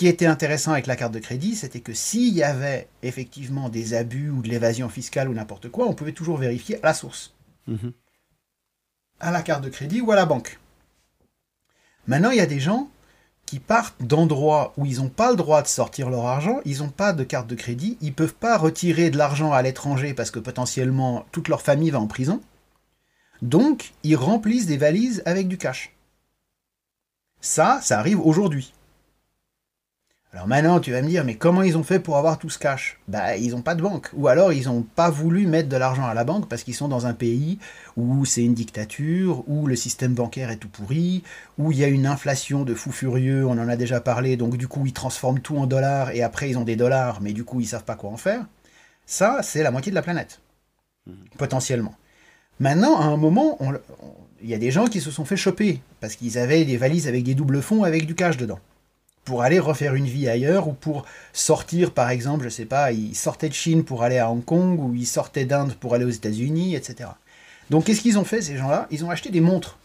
qui était intéressant avec la carte de crédit, c'était que s'il y avait effectivement des abus ou de l'évasion fiscale ou n'importe quoi, on pouvait toujours vérifier à la source, Mhm. à la carte de crédit ou à la banque. Maintenant, il y a des gens qui partent d'endroits où ils n'ont pas le droit de sortir leur argent, ils n'ont pas de carte de crédit, ils peuvent pas retirer de l'argent à l'étranger parce que potentiellement toute leur famille va en prison. Donc, ils remplissent des valises avec du cash. Ça, ça arrive aujourd'hui. Alors maintenant, tu vas me dire, mais comment ils ont fait pour avoir tout ce cash? Bah, ils n'ont pas de banque. Ou alors, ils n'ont pas voulu mettre de l'argent à la banque parce qu'ils sont dans un pays où c'est une dictature, où le système bancaire est tout pourri, où il y a une inflation de fous furieux, on en a déjà parlé, donc du coup, ils transforment tout en dollars et après, ils ont des dollars, mais du coup, ils savent pas quoi en faire. Ça, c'est la moitié de la planète, potentiellement. Maintenant, à un moment, il y a des gens qui se sont fait choper parce qu'ils avaient des valises avec des doubles fonds avec du cash dedans pour aller refaire une vie ailleurs ou pour sortir, par exemple, je sais pas, ils sortaient de Chine pour aller à Hong Kong ou ils sortaient d'Inde pour aller aux États-Unis, etc. Donc qu'est-ce qu'ils ont fait ces gens-là? Ils ont acheté des montres.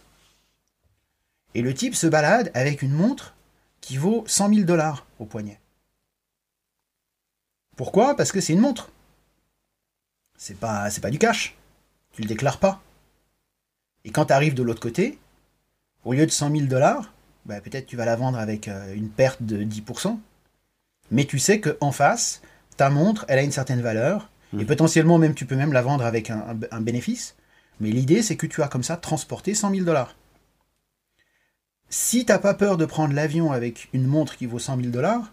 Et le type se balade avec une montre qui vaut 100 000 dollars au poignet. Pourquoi? Parce que c'est une montre. C'est pas, c'est pas du cash. Tu le déclares pas. Et quand tu arrives de l'autre côté, au lieu de 100 000 dollars, bah, peut-être tu vas la vendre avec euh, une perte de 10%, mais tu sais qu'en face, ta montre, elle a une certaine valeur, et Mhm. potentiellement même tu peux même la vendre avec un, un- un bénéfice, mais l'idée c'est que tu as comme ça transporté 100 000 dollars. Si t'as pas peur de prendre l'avion avec une montre qui vaut 100 000 dollars,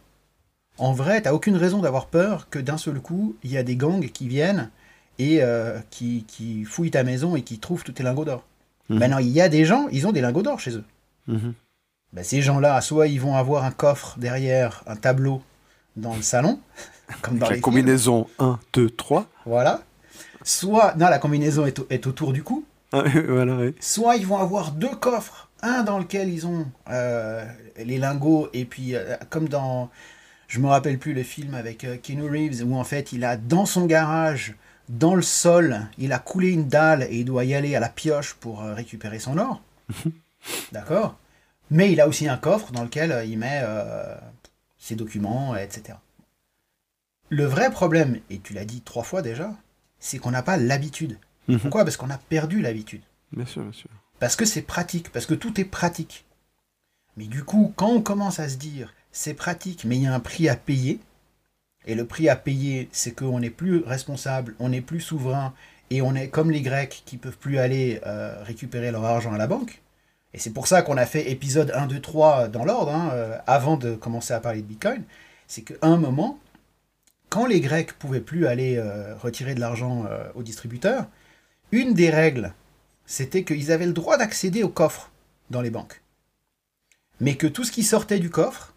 en vrai, t'as aucune raison d'avoir peur que d'un seul coup, il y a des gangs qui viennent et euh, qui, qui fouillent ta maison et qui trouvent tous tes lingots d'or. Mhm. Maintenant, il y a des gens, ils ont des lingots d'or chez eux. Mhm. Ben, ces gens-là, soit ils vont avoir un coffre derrière, un tableau dans le salon, comme dans la les films. combinaison 1, 2, 3. Voilà. Soit, non, la combinaison est, est autour du cou. voilà, ouais. Soit ils vont avoir deux coffres, un dans lequel ils ont euh, les lingots, et puis euh, comme dans, je me rappelle plus le film avec euh, Keanu Reeves, où en fait il a dans son garage, dans le sol, il a coulé une dalle et il doit y aller à la pioche pour euh, récupérer son or. D'accord? Mais il a aussi un coffre dans lequel euh, il met euh, ses documents, etc. Le vrai problème, et tu l'as dit trois fois déjà, c'est qu'on n'a pas l'habitude. Mhm. Pourquoi? Parce qu'on a perdu l'habitude. Bien sûr, bien sûr. Parce que c'est pratique, parce que tout est pratique. Mais du coup, quand on commence à se dire c'est pratique, mais il y a un prix à payer, et le prix à payer, c'est qu'on n'est plus responsable, on n'est plus souverain, et on est comme les Grecs qui peuvent plus aller euh, récupérer leur argent à la banque. Et c'est pour ça qu'on a fait épisode 1, 2, 3 dans l'ordre, hein, euh, avant de commencer à parler de Bitcoin. C'est qu'à un moment, quand les Grecs pouvaient plus aller euh, retirer de l'argent euh, aux distributeurs, une des règles c'était qu'ils avaient le droit d'accéder au coffre dans les banques. Mais que tout ce qui sortait du coffre,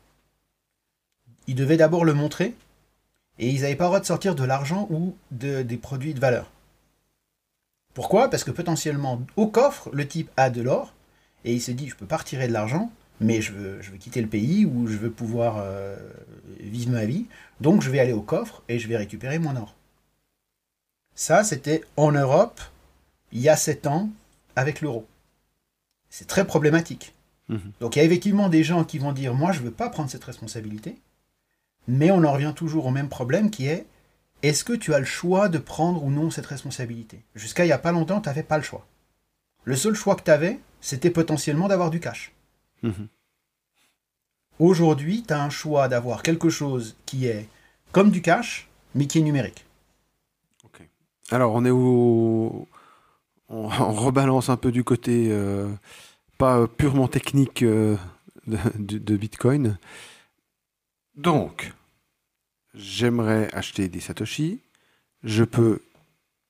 ils devaient d'abord le montrer, et ils n'avaient pas le droit de sortir de l'argent ou de- des produits de valeur. Pourquoi? Parce que potentiellement, au coffre, le type a de l'or, et il se dit, je peux pas retirer de l'argent, mais je veux, je veux quitter le pays, ou je veux pouvoir euh, vivre ma vie, donc je vais aller au coffre, et je vais récupérer mon or. Ça, c'était en Europe, il y a 7 ans, avec l'euro. C'est très problématique. Mhm. Donc il y a effectivement des gens qui vont dire moi je veux pas prendre cette responsabilité, mais on en revient toujours au même problème qui est est-ce que tu as le choix de prendre ou non cette responsabilité? Jusqu'à il y a pas longtemps, tu n'avais pas le choix. Le seul choix que tu avais, c'était potentiellement d'avoir du cash. Mhm. Aujourd'hui, tu as un choix d'avoir quelque chose qui est comme du cash, mais qui est numérique. Alors, on est au. On, on rebalance un peu du côté euh, pas purement technique euh, de, de- de Bitcoin. Donc, j'aimerais acheter des Satoshi. Je peux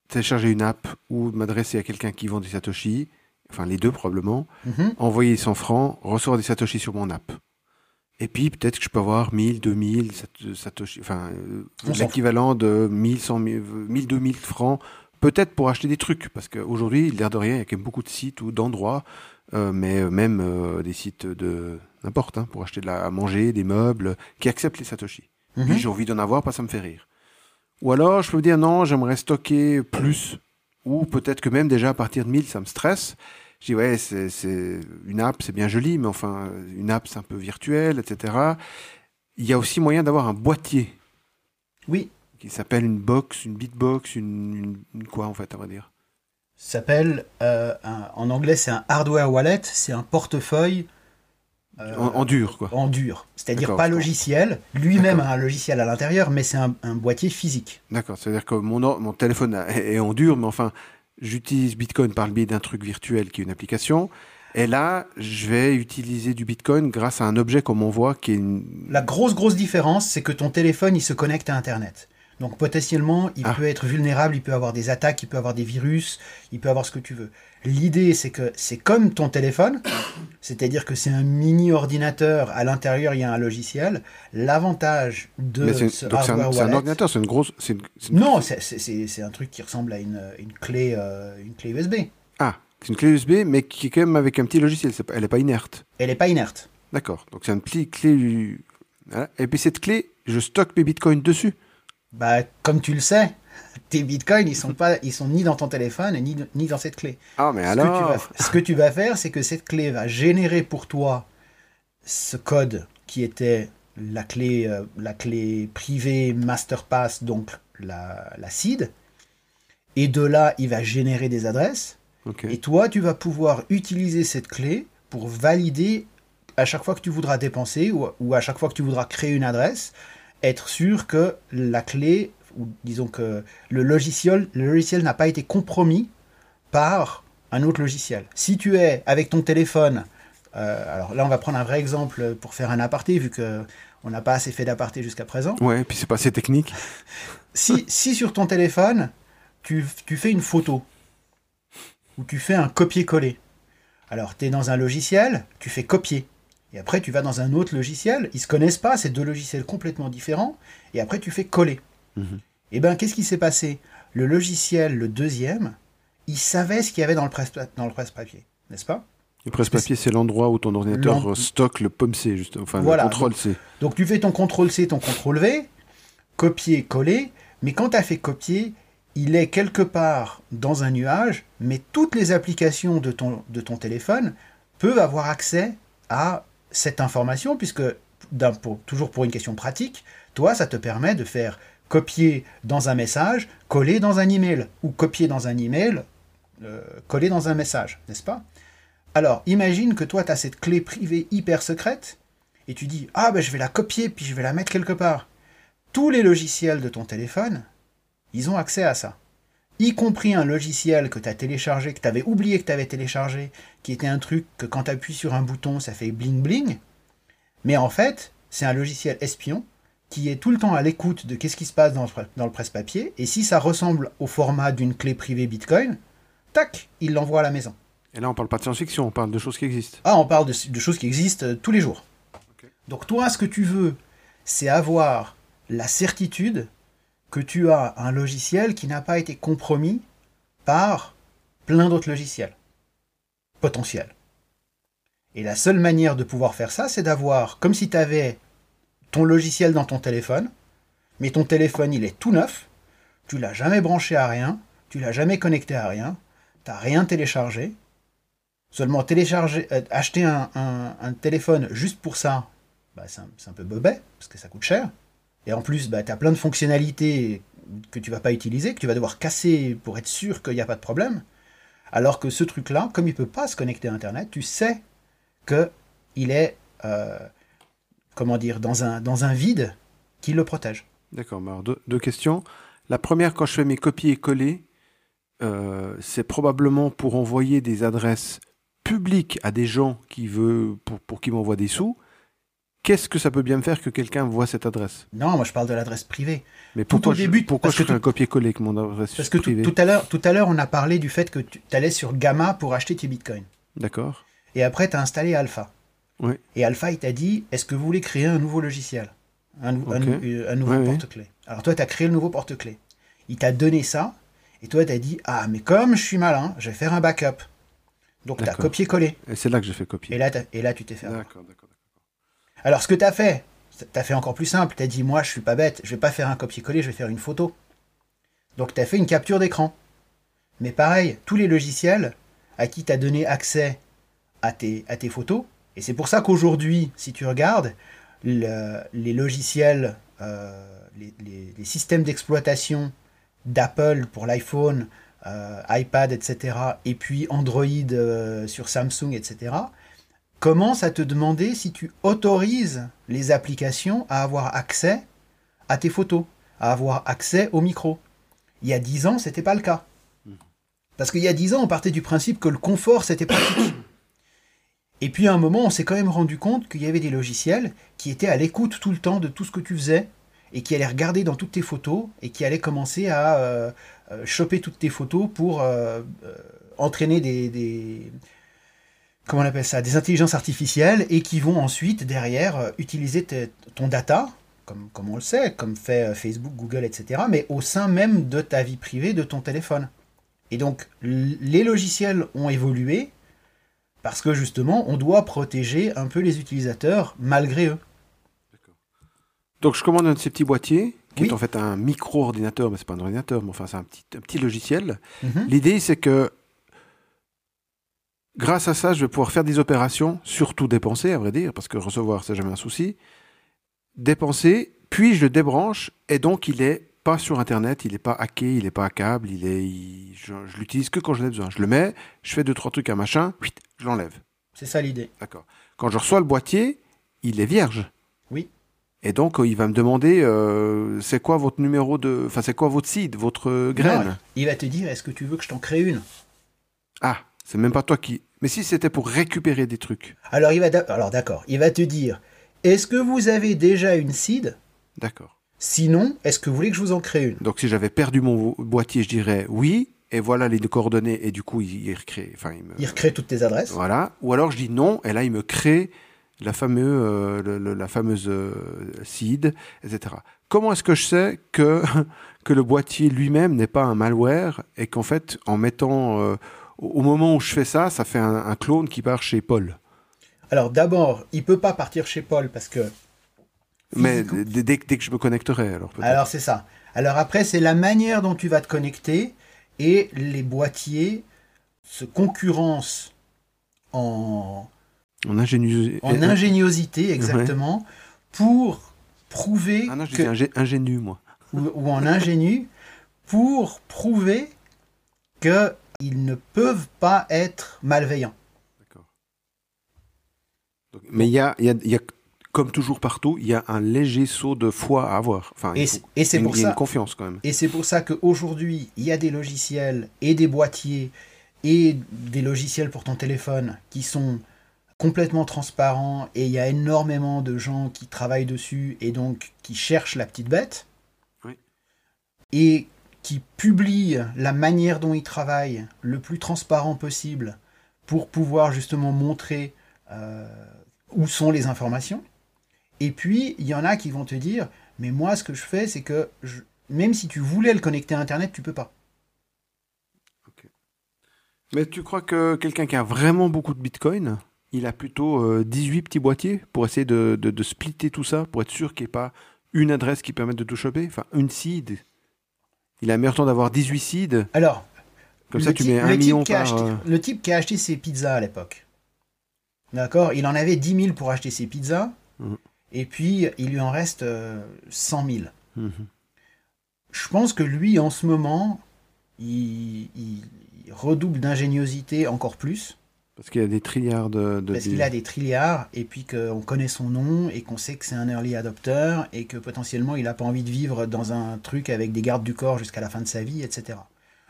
télécharger une app ou m'adresser à quelqu'un qui vend des Satoshi, enfin les deux probablement, Mhm. envoyer 100 francs, recevoir des Satoshi sur mon app. Et puis peut-être que je peux avoir 1000, 2000 sat- Satoshi, enfin euh, l'équivalent de 1000, 100 000, 1000, 2000 francs, peut-être pour acheter des trucs, parce qu'aujourd'hui, l'air de rien, il y a quand même beaucoup de sites ou d'endroits, euh, mais euh, même euh, des sites de n'importe, hein, pour acheter de la, à manger, des meubles, qui acceptent les Satoshi. Mhm. Puis j'ai envie d'en avoir, parce que ça me fait rire. Ou alors, je peux me dire, non, j'aimerais stocker plus. Ou peut-être que même déjà à partir de 1000, ça me stresse. Je dis, ouais, c'est une app, c'est bien joli, mais enfin, une app, c'est un peu virtuel, etc. Il y a aussi moyen d'avoir un boîtier Oui, qui s'appelle une box, une beatbox, une, une, une quoi en fait, à vrai dire. s'appelle euh, en anglais c'est un hardware wallet, c'est un portefeuille euh, En, en dur, quoi. en dur, c'est-à-dire pas logiciel. Lui-même a un logiciel à l'intérieur, mais c'est un, un boîtier physique. D'accord, c'est-à-dire que mon, mon téléphone est est en dur, mais enfin, j'utilise Bitcoin par le biais d'un truc virtuel qui est une application. Et là, je vais utiliser du Bitcoin grâce à un objet comme on voit qui est une... La grosse, grosse différence, c'est que ton téléphone, il se connecte à Internet. Donc potentiellement, il Ah. peut être vulnérable, il peut avoir des attaques, il peut avoir des virus, il peut avoir ce que tu veux. L'idée, c'est que c'est comme ton téléphone, c'est-à-dire que c'est un mini ordinateur, à l'intérieur, il y a un logiciel. L'avantage de ce c'est un, ordinateur, c'est une grosse... une- une- Non, c'est- un truc qui ressemble à une, une clé, euh, une clé USB. Ah, c'est une clé USB, mais qui est quand même avec un petit logiciel. Elle n'est pas inerte. Elle n'est pas inerte. D'accord. Donc c'est une petite clé... Voilà. Et puis cette clé, je stocke mes Bitcoins dessus. Bah, comme tu le sais, tes bitcoins, ils sont pas, ils sont ni dans ton téléphone ni, ni dans cette clé. Ah, mais Ce que, tu alors... vas, ce que tu vas faire, c'est que cette clé va générer pour toi ce code qui était la clé, euh, la clé privée MasterPass, donc la, la seed. Et de là, il va générer des adresses. Ok. Et toi, tu vas pouvoir utiliser cette clé pour valider à chaque fois que tu voudras dépenser ou, ou à chaque fois que tu voudras créer une adresse, être sûr que la clé, ou disons que le logiciel, le logiciel n'a pas été compromis par un autre logiciel. Si tu es avec ton téléphone, euh, alors là on va prendre un vrai exemple pour faire un aparté, vu que on n'a pas assez fait d'aparté jusqu'à présent. Ouais, puis c'est pas assez technique. Si, si sur ton téléphone, tu, tu fais une photo, ou tu fais un copier-coller, alors tu es dans un logiciel, tu fais copier, et après tu vas dans un autre logiciel, ils se connaissent pas, c'est deux logiciels complètement différents, et après tu fais coller. Mhm. Et bien qu'est-ce qui s'est passé? Le logiciel, le deuxième, il savait ce qu'il y avait dans le presse-papier, n'est-ce pas? Le presse-papier, c'est l'endroit où ton ordinateur stocke le POM-C, justement. Enfin, Voilà, le contrôle-C. Donc tu fais ton CTRL-C, ton CTRL-V, copier, coller, mais quand tu as fait copier, il est quelque part dans un nuage, mais toutes les applications de ton, de ton téléphone peuvent avoir accès à cette information, puisque, toujours pour une question pratique, toi, ça te permet de faire copier dans un message, coller dans un email, ou copier dans un email, euh, coller dans un message, n'est-ce pas? Alors, imagine que toi, tu as cette clé privée hyper secrète, et tu dis ah ben je vais la copier puis je vais la mettre quelque part. Tous les logiciels de ton téléphone, ils ont accès à ça. Y compris un logiciel que tu as téléchargé, que tu avais oublié que tu avais téléchargé, qui était un truc que quand tu appuies sur un bouton, ça fait bling bling. Mais en fait, c'est un logiciel espion qui est tout le temps à l'écoute de qu'est-ce qui se passe dans le, dans le presse-papier. Et si ça ressemble au format d'une clé privée Bitcoin, tac, il l'envoie à la maison. Et là, on parle pas de science-fiction, on parle de choses qui existent. Ah, on parle de, de choses qui existent euh, tous les jours. Donc toi, ce que tu veux, c'est avoir la certitude tu as un logiciel qui n'a pas été compromis par plein d'autres logiciels potentiels. Et la seule manière de pouvoir faire ça, c'est d'avoir, comme si tu avais ton logiciel dans ton téléphone, mais ton téléphone, il est tout neuf, tu l'as jamais branché à rien, tu l'as jamais connecté à rien, tu n'as rien téléchargé, Seulement télécharger, euh, acheter un, téléphone juste pour ça, bah, c'est un, un peu bobet, parce que ça coûte cher. Et en plus, bah, tu as plein de fonctionnalités que tu vas pas utiliser, que tu vas devoir casser pour être sûr qu'il n'y a pas de problème. Alors que ce truc-là, comme il peut pas se connecter à Internet, tu sais que il est, euh, comment dire, dans un, dans un vide qui le protège. D'accord, alors deux, questions. La première, quand je fais mes copier-coller, euh, c'est probablement pour envoyer des adresses publiques à des gens qui veulent, pour, pour qui m'envoient des sous. Qu'est-ce que ça peut bien me faire que quelqu'un voit cette adresse? Non, moi je parle de l'adresse privée. Mais Tout pourquoi au je, début, pourquoi parce je fais un tout- copier-coller avec mon adresse Parce que tout, privée? tout à l'heure, tout à l'heure, on a parlé du fait que tu allais sur Gamma pour acheter tes bitcoins. D'accord. Et après, tu as installé Alpha. Oui. Et Alpha, il t'a dit est-ce que vous voulez créer un nouveau logiciel? Un, euh, un nouveau porte-clés. Alors toi, tu as créé le nouveau porte-clés. Il t'a donné ça. Et toi, tu as dit ah, mais comme je suis malin, je vais faire un backup. Donc, tu as copié-collé. Et c'est là que j'ai fait copier. Et là, et là, tu t'es fait. D'accord, d'accord. Alors, ce que tu as fait, tu as fait encore plus simple. Tu as dit moi, je suis pas bête, je vais pas faire un copier-coller, je vais faire une photo. Donc, tu as fait une capture d'écran. Mais pareil, tous les logiciels à qui tu as donné accès à tes, photos, et c'est pour ça qu'aujourd'hui, si tu regardes, le- les logiciels, euh, les systèmes d'exploitation d'Apple pour l'iPhone, euh, iPad, etc., et puis Android euh, sur Samsung, etc., commencent à te demander si tu autorises les applications à avoir accès à tes photos, à avoir accès au micro. Il y a 10 ans, c'était pas le cas. Parce qu'il y a 10 ans, on partait du principe que le confort, c'était pratique. Et puis à un moment, on s'est quand même rendu compte qu'il y avait des logiciels qui étaient à l'écoute tout le temps de tout ce que tu faisais et qui allaient regarder dans toutes tes photos et qui allaient commencer à euh, euh, choper toutes tes photos pour euh, entraîner des, comment on appelle ça, des intelligences artificielles et qui vont ensuite derrière utiliser ton data, comme, comme on le sait, comme fait Facebook, Google, etc., mais au sein même de ta vie privée, de ton téléphone. Et donc les logiciels ont évolué parce que justement, on doit protéger un peu les utilisateurs malgré eux. Donc je commande un de ces petits boîtiers, qui est en fait un micro-ordinateur, mais c'est pas un ordinateur, mais enfin c'est un petit, petit logiciel. Mhm. L'idée c'est que grâce à ça, je vais pouvoir faire des opérations, surtout dépenser, à vrai dire, parce que recevoir, c'est jamais un souci. Dépenser, puis je le débranche, et donc il est pas sur Internet, il n'est pas hacké, il n'est pas à câble, il est, je, l'utilise que quand j'en ai besoin. Je le mets, je fais deux trois trucs à machin, je l'enlève. C'est ça l'idée. D'accord. Quand je reçois le boîtier, il est vierge. Oui. Et donc il va me demander, euh, c'est quoi votre numéro de, enfin c'est quoi votre seed, votre graine? il va te dire, est-ce que tu veux que je t'en crée une? Ah, c'est même pas toi qui. Mais si c'était pour récupérer des trucs. Alors il va, alors d'accord, il va te dire, est-ce que vous avez déjà une seed? D'accord. Sinon, est-ce que vous voulez que je vous en crée une? Donc si j'avais perdu mon boîtier, je dirais oui, et voilà les coordonnées, et du coup il, recrée. Enfin, il, recrée toutes tes adresses. Voilà. Ou alors je dis non, et là il me crée la, euh, la fameuse euh, seed, etc. Comment est-ce que je sais que, que le boîtier lui-même n'est pas un malware et qu'en fait, en mettant. Euh, au moment où je fais ça, ça fait un, un clone qui part chez Paul Alors d'abord, il peut pas partir chez Paul parce que mais dès, que je me connecterai, alors. Alors c'est ça. Alors après, c'est la manière dont tu vas te connecter et les boîtiers se concurrencent en, en, ingéniosité. en ingéniosité, exactement, pour prouver. Ah non, je que, ingénu, moi. Ou, en ingénu, pour prouver qu'ils ne peuvent pas être malveillants. D'accord. Mais il y a, y, a, y a comme toujours partout, il y a un léger saut de foi à avoir. Enfin, et, c'est pour ça. Une confiance quand même. Et c'est pour ça qu'aujourd'hui, il y a des logiciels et des boîtiers et des logiciels pour ton téléphone qui sont complètement transparents et il y a énormément de gens qui travaillent dessus et donc qui cherchent la petite bête. Oui. Et qui publient la manière dont ils travaillent le plus transparent possible pour pouvoir justement montrer euh, où sont les informations. Et puis, il y en a qui vont te dire, mais moi, ce que je fais, c'est que même si tu voulais le connecter à Internet, tu peux pas. Mais tu crois que quelqu'un qui a vraiment beaucoup de Bitcoin, il a plutôt 18 euh, petits boîtiers pour essayer de, de, splitter tout ça, pour être sûr qu'il n'y ait pas une adresse qui permette de tout choper? Enfin, une seed? Il a meilleur temps d'avoir 18 seeds. Alors, comme ça, tu mets un million par... Euh, le type qui a acheté ses pizzas à l'époque, d'accord? Il en avait 10 000 pour acheter ses pizzas. Mmh et puis il lui en reste 100 euh, 000. Mhm. Je pense que lui, en ce moment, il, redouble d'ingéniosité encore plus. Parce qu'il a des trilliards de... Parce qu'il a des trilliards, et puis qu'on connaît son nom, et qu'on sait que c'est un early adopter, et que potentiellement il n'a pas envie de vivre dans un truc avec des gardes du corps jusqu'à la fin de sa vie, etc.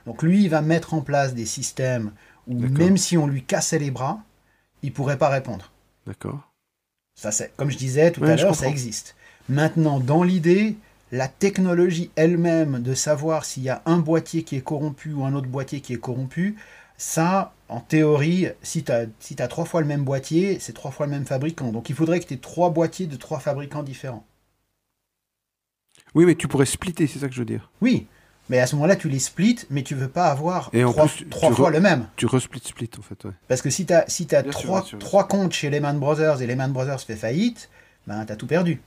Donc lui, il va mettre en place des systèmes où même si on lui cassait les bras, il pourrait pas répondre. D'accord. Ça, comme je disais tout à l'heure, ça existe. Maintenant, dans l'idée, la technologie elle-même de savoir s'il y a un boîtier qui est corrompu ou un autre boîtier qui est corrompu, ça, en théorie, si tu as, si as trois fois le même boîtier, c'est trois fois le même fabricant. Donc il faudrait que tu aies trois boîtiers de trois fabricants différents. Oui, mais tu pourrais splitter, c'est ça que je veux dire. Oui, mais à ce moment-là, tu les splits, mais tu veux pas avoir trois, fois le même. Tu resplit split en fait. Parce que si tu as, si as trois, trois, comptes chez Lehman Brothers et Lehman Brothers fait faillite, ben tu as tout perdu.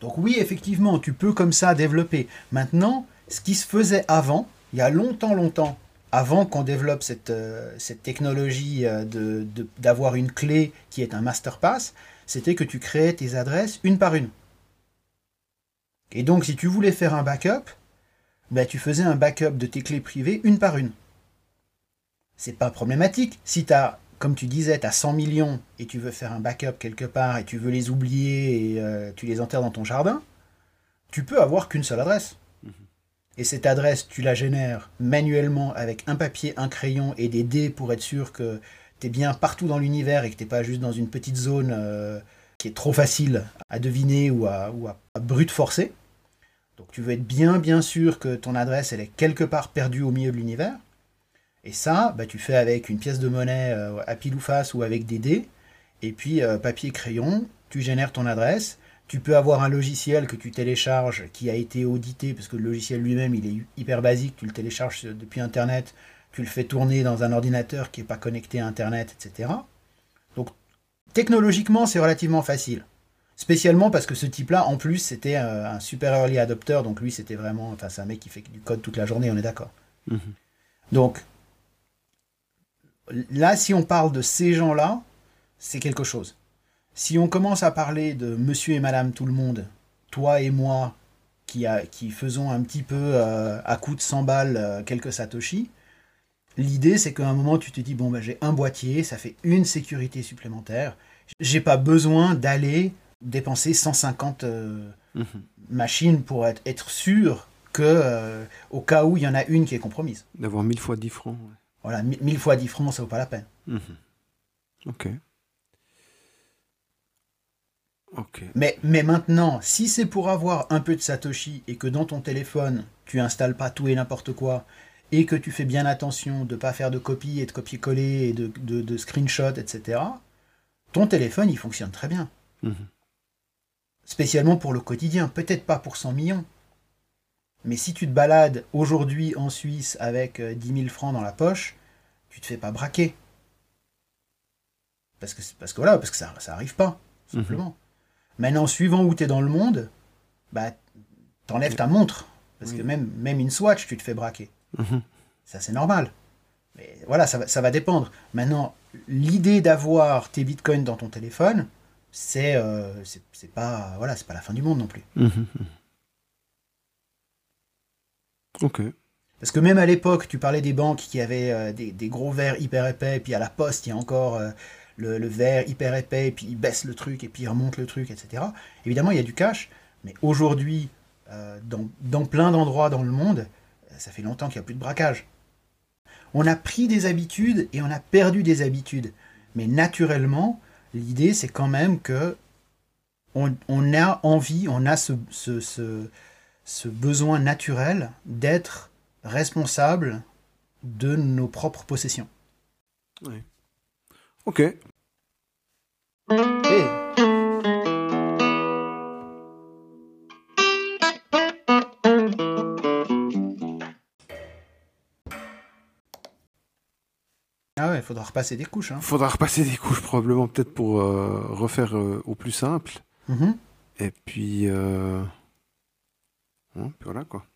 Donc oui, effectivement, tu peux comme ça développer. Maintenant, ce qui se faisait avant, il y a longtemps, longtemps, avant qu'on développe cette, euh, technologie euh, d'avoir une clé qui est un master pass, c'était que tu créais tes adresses une par une. Et donc, si tu voulais faire un backup, bah, tu faisais un backup de tes clés privées une par une. C'est pas problématique. Si tu as, comme tu disais, tu as 100 millions et tu veux faire un backup quelque part et tu veux les oublier et euh, tu les enterres dans ton jardin, tu peux avoir qu'une seule adresse. Et cette adresse, tu la génères manuellement avec un papier, un crayon et des dés pour être sûr que tu es bien partout dans l'univers et que tu pas juste dans une petite zone euh, qui est trop facile à deviner ou à, ou à, brute forcer. Donc tu veux être bien bien sûr que ton adresse elle est quelque part perdue au milieu de l'univers. Et ça, bah, tu fais avec une pièce de monnaie euh, à pile ou face ou avec des dés. Et puis euh, papier crayon, tu génères ton adresse. Tu peux avoir un logiciel que tu télécharges qui a été audité, parce que le logiciel lui-même, il est hyper basique, tu le télécharges depuis Internet, tu le fais tourner dans un ordinateur qui n'est pas connecté à Internet, etc. Donc, technologiquement, c'est relativement facile. Spécialement parce que ce type-là, en plus, c'était euh, un super early adopter, donc lui, c'était vraiment, enfin, c'est un mec qui fait du code toute la journée, on est d'accord. Mhm. Donc, là, si on parle de ces gens-là, c'est quelque chose. Si on commence à parler de monsieur et madame tout le monde, toi et moi, qui, a, qui faisons un petit peu euh, à coup de 100 balles euh, quelques satoshi, l'idée c'est qu'à un moment tu te dis bon ben j'ai un boîtier, ça fait une sécurité supplémentaire, j'ai pas besoin d'aller dépenser 150 euh, mhm. machines pour être, être sûr que au cas où il y en a une qui est compromise. D'avoir 1000 fois 10 francs. Voilà, 1000 fois 10 francs, ça vaut pas la peine. Mhm. Ok. Mais, mais maintenant, si c'est pour avoir un peu de Satoshi et que dans ton téléphone, tu installes pas tout et n'importe quoi, et que tu fais bien attention de ne pas faire de copies et de copier-coller et de, de, screenshots, etc., ton téléphone, il fonctionne très bien. Mhm. Spécialement pour le quotidien, peut-être pas pour 100 millions. Mais si tu te balades aujourd'hui en Suisse avec 10 euh, 000 francs dans la poche, tu te fais pas braquer. Parce que, parce que voilà, parce que ça, ça arrive pas, mhm. simplement. Maintenant, suivant où tu es dans le monde, bah, t'enlèves ta montre. Parce que même, même une Swatch, tu te fais braquer. Mhm. Ça, c'est normal. Mais voilà, ça va, ça va dépendre. Maintenant, l'idée d'avoir tes bitcoins dans ton téléphone, c'est euh, c'est pas voilà, c'est pas la fin du monde non plus. Mhm. Ok. Parce que même à l'époque, tu parlais des banques qui avaient euh, des, des, gros verres hyper épais, et puis à la poste, il y a encore euh, le, verre hyper épais, et puis il baisse le truc, et puis il remonte le truc, etc. Évidemment, il y a du cash, mais aujourd'hui, euh, dans, plein d'endroits dans le monde, ça fait longtemps qu'il n'y a plus de braquage. On a pris des habitudes et on a perdu des habitudes. Mais naturellement, l'idée, c'est quand même que on, a envie, on a ce, ce besoin naturel d'être responsable de nos propres possessions. Oui. Ok. Ah ouais, il faudra repasser des couches. Hein. Faudra repasser des couches probablement peut-être pour euh, refaire euh, au plus simple. Mm-hmm. Et puis, euh... puis voilà quoi.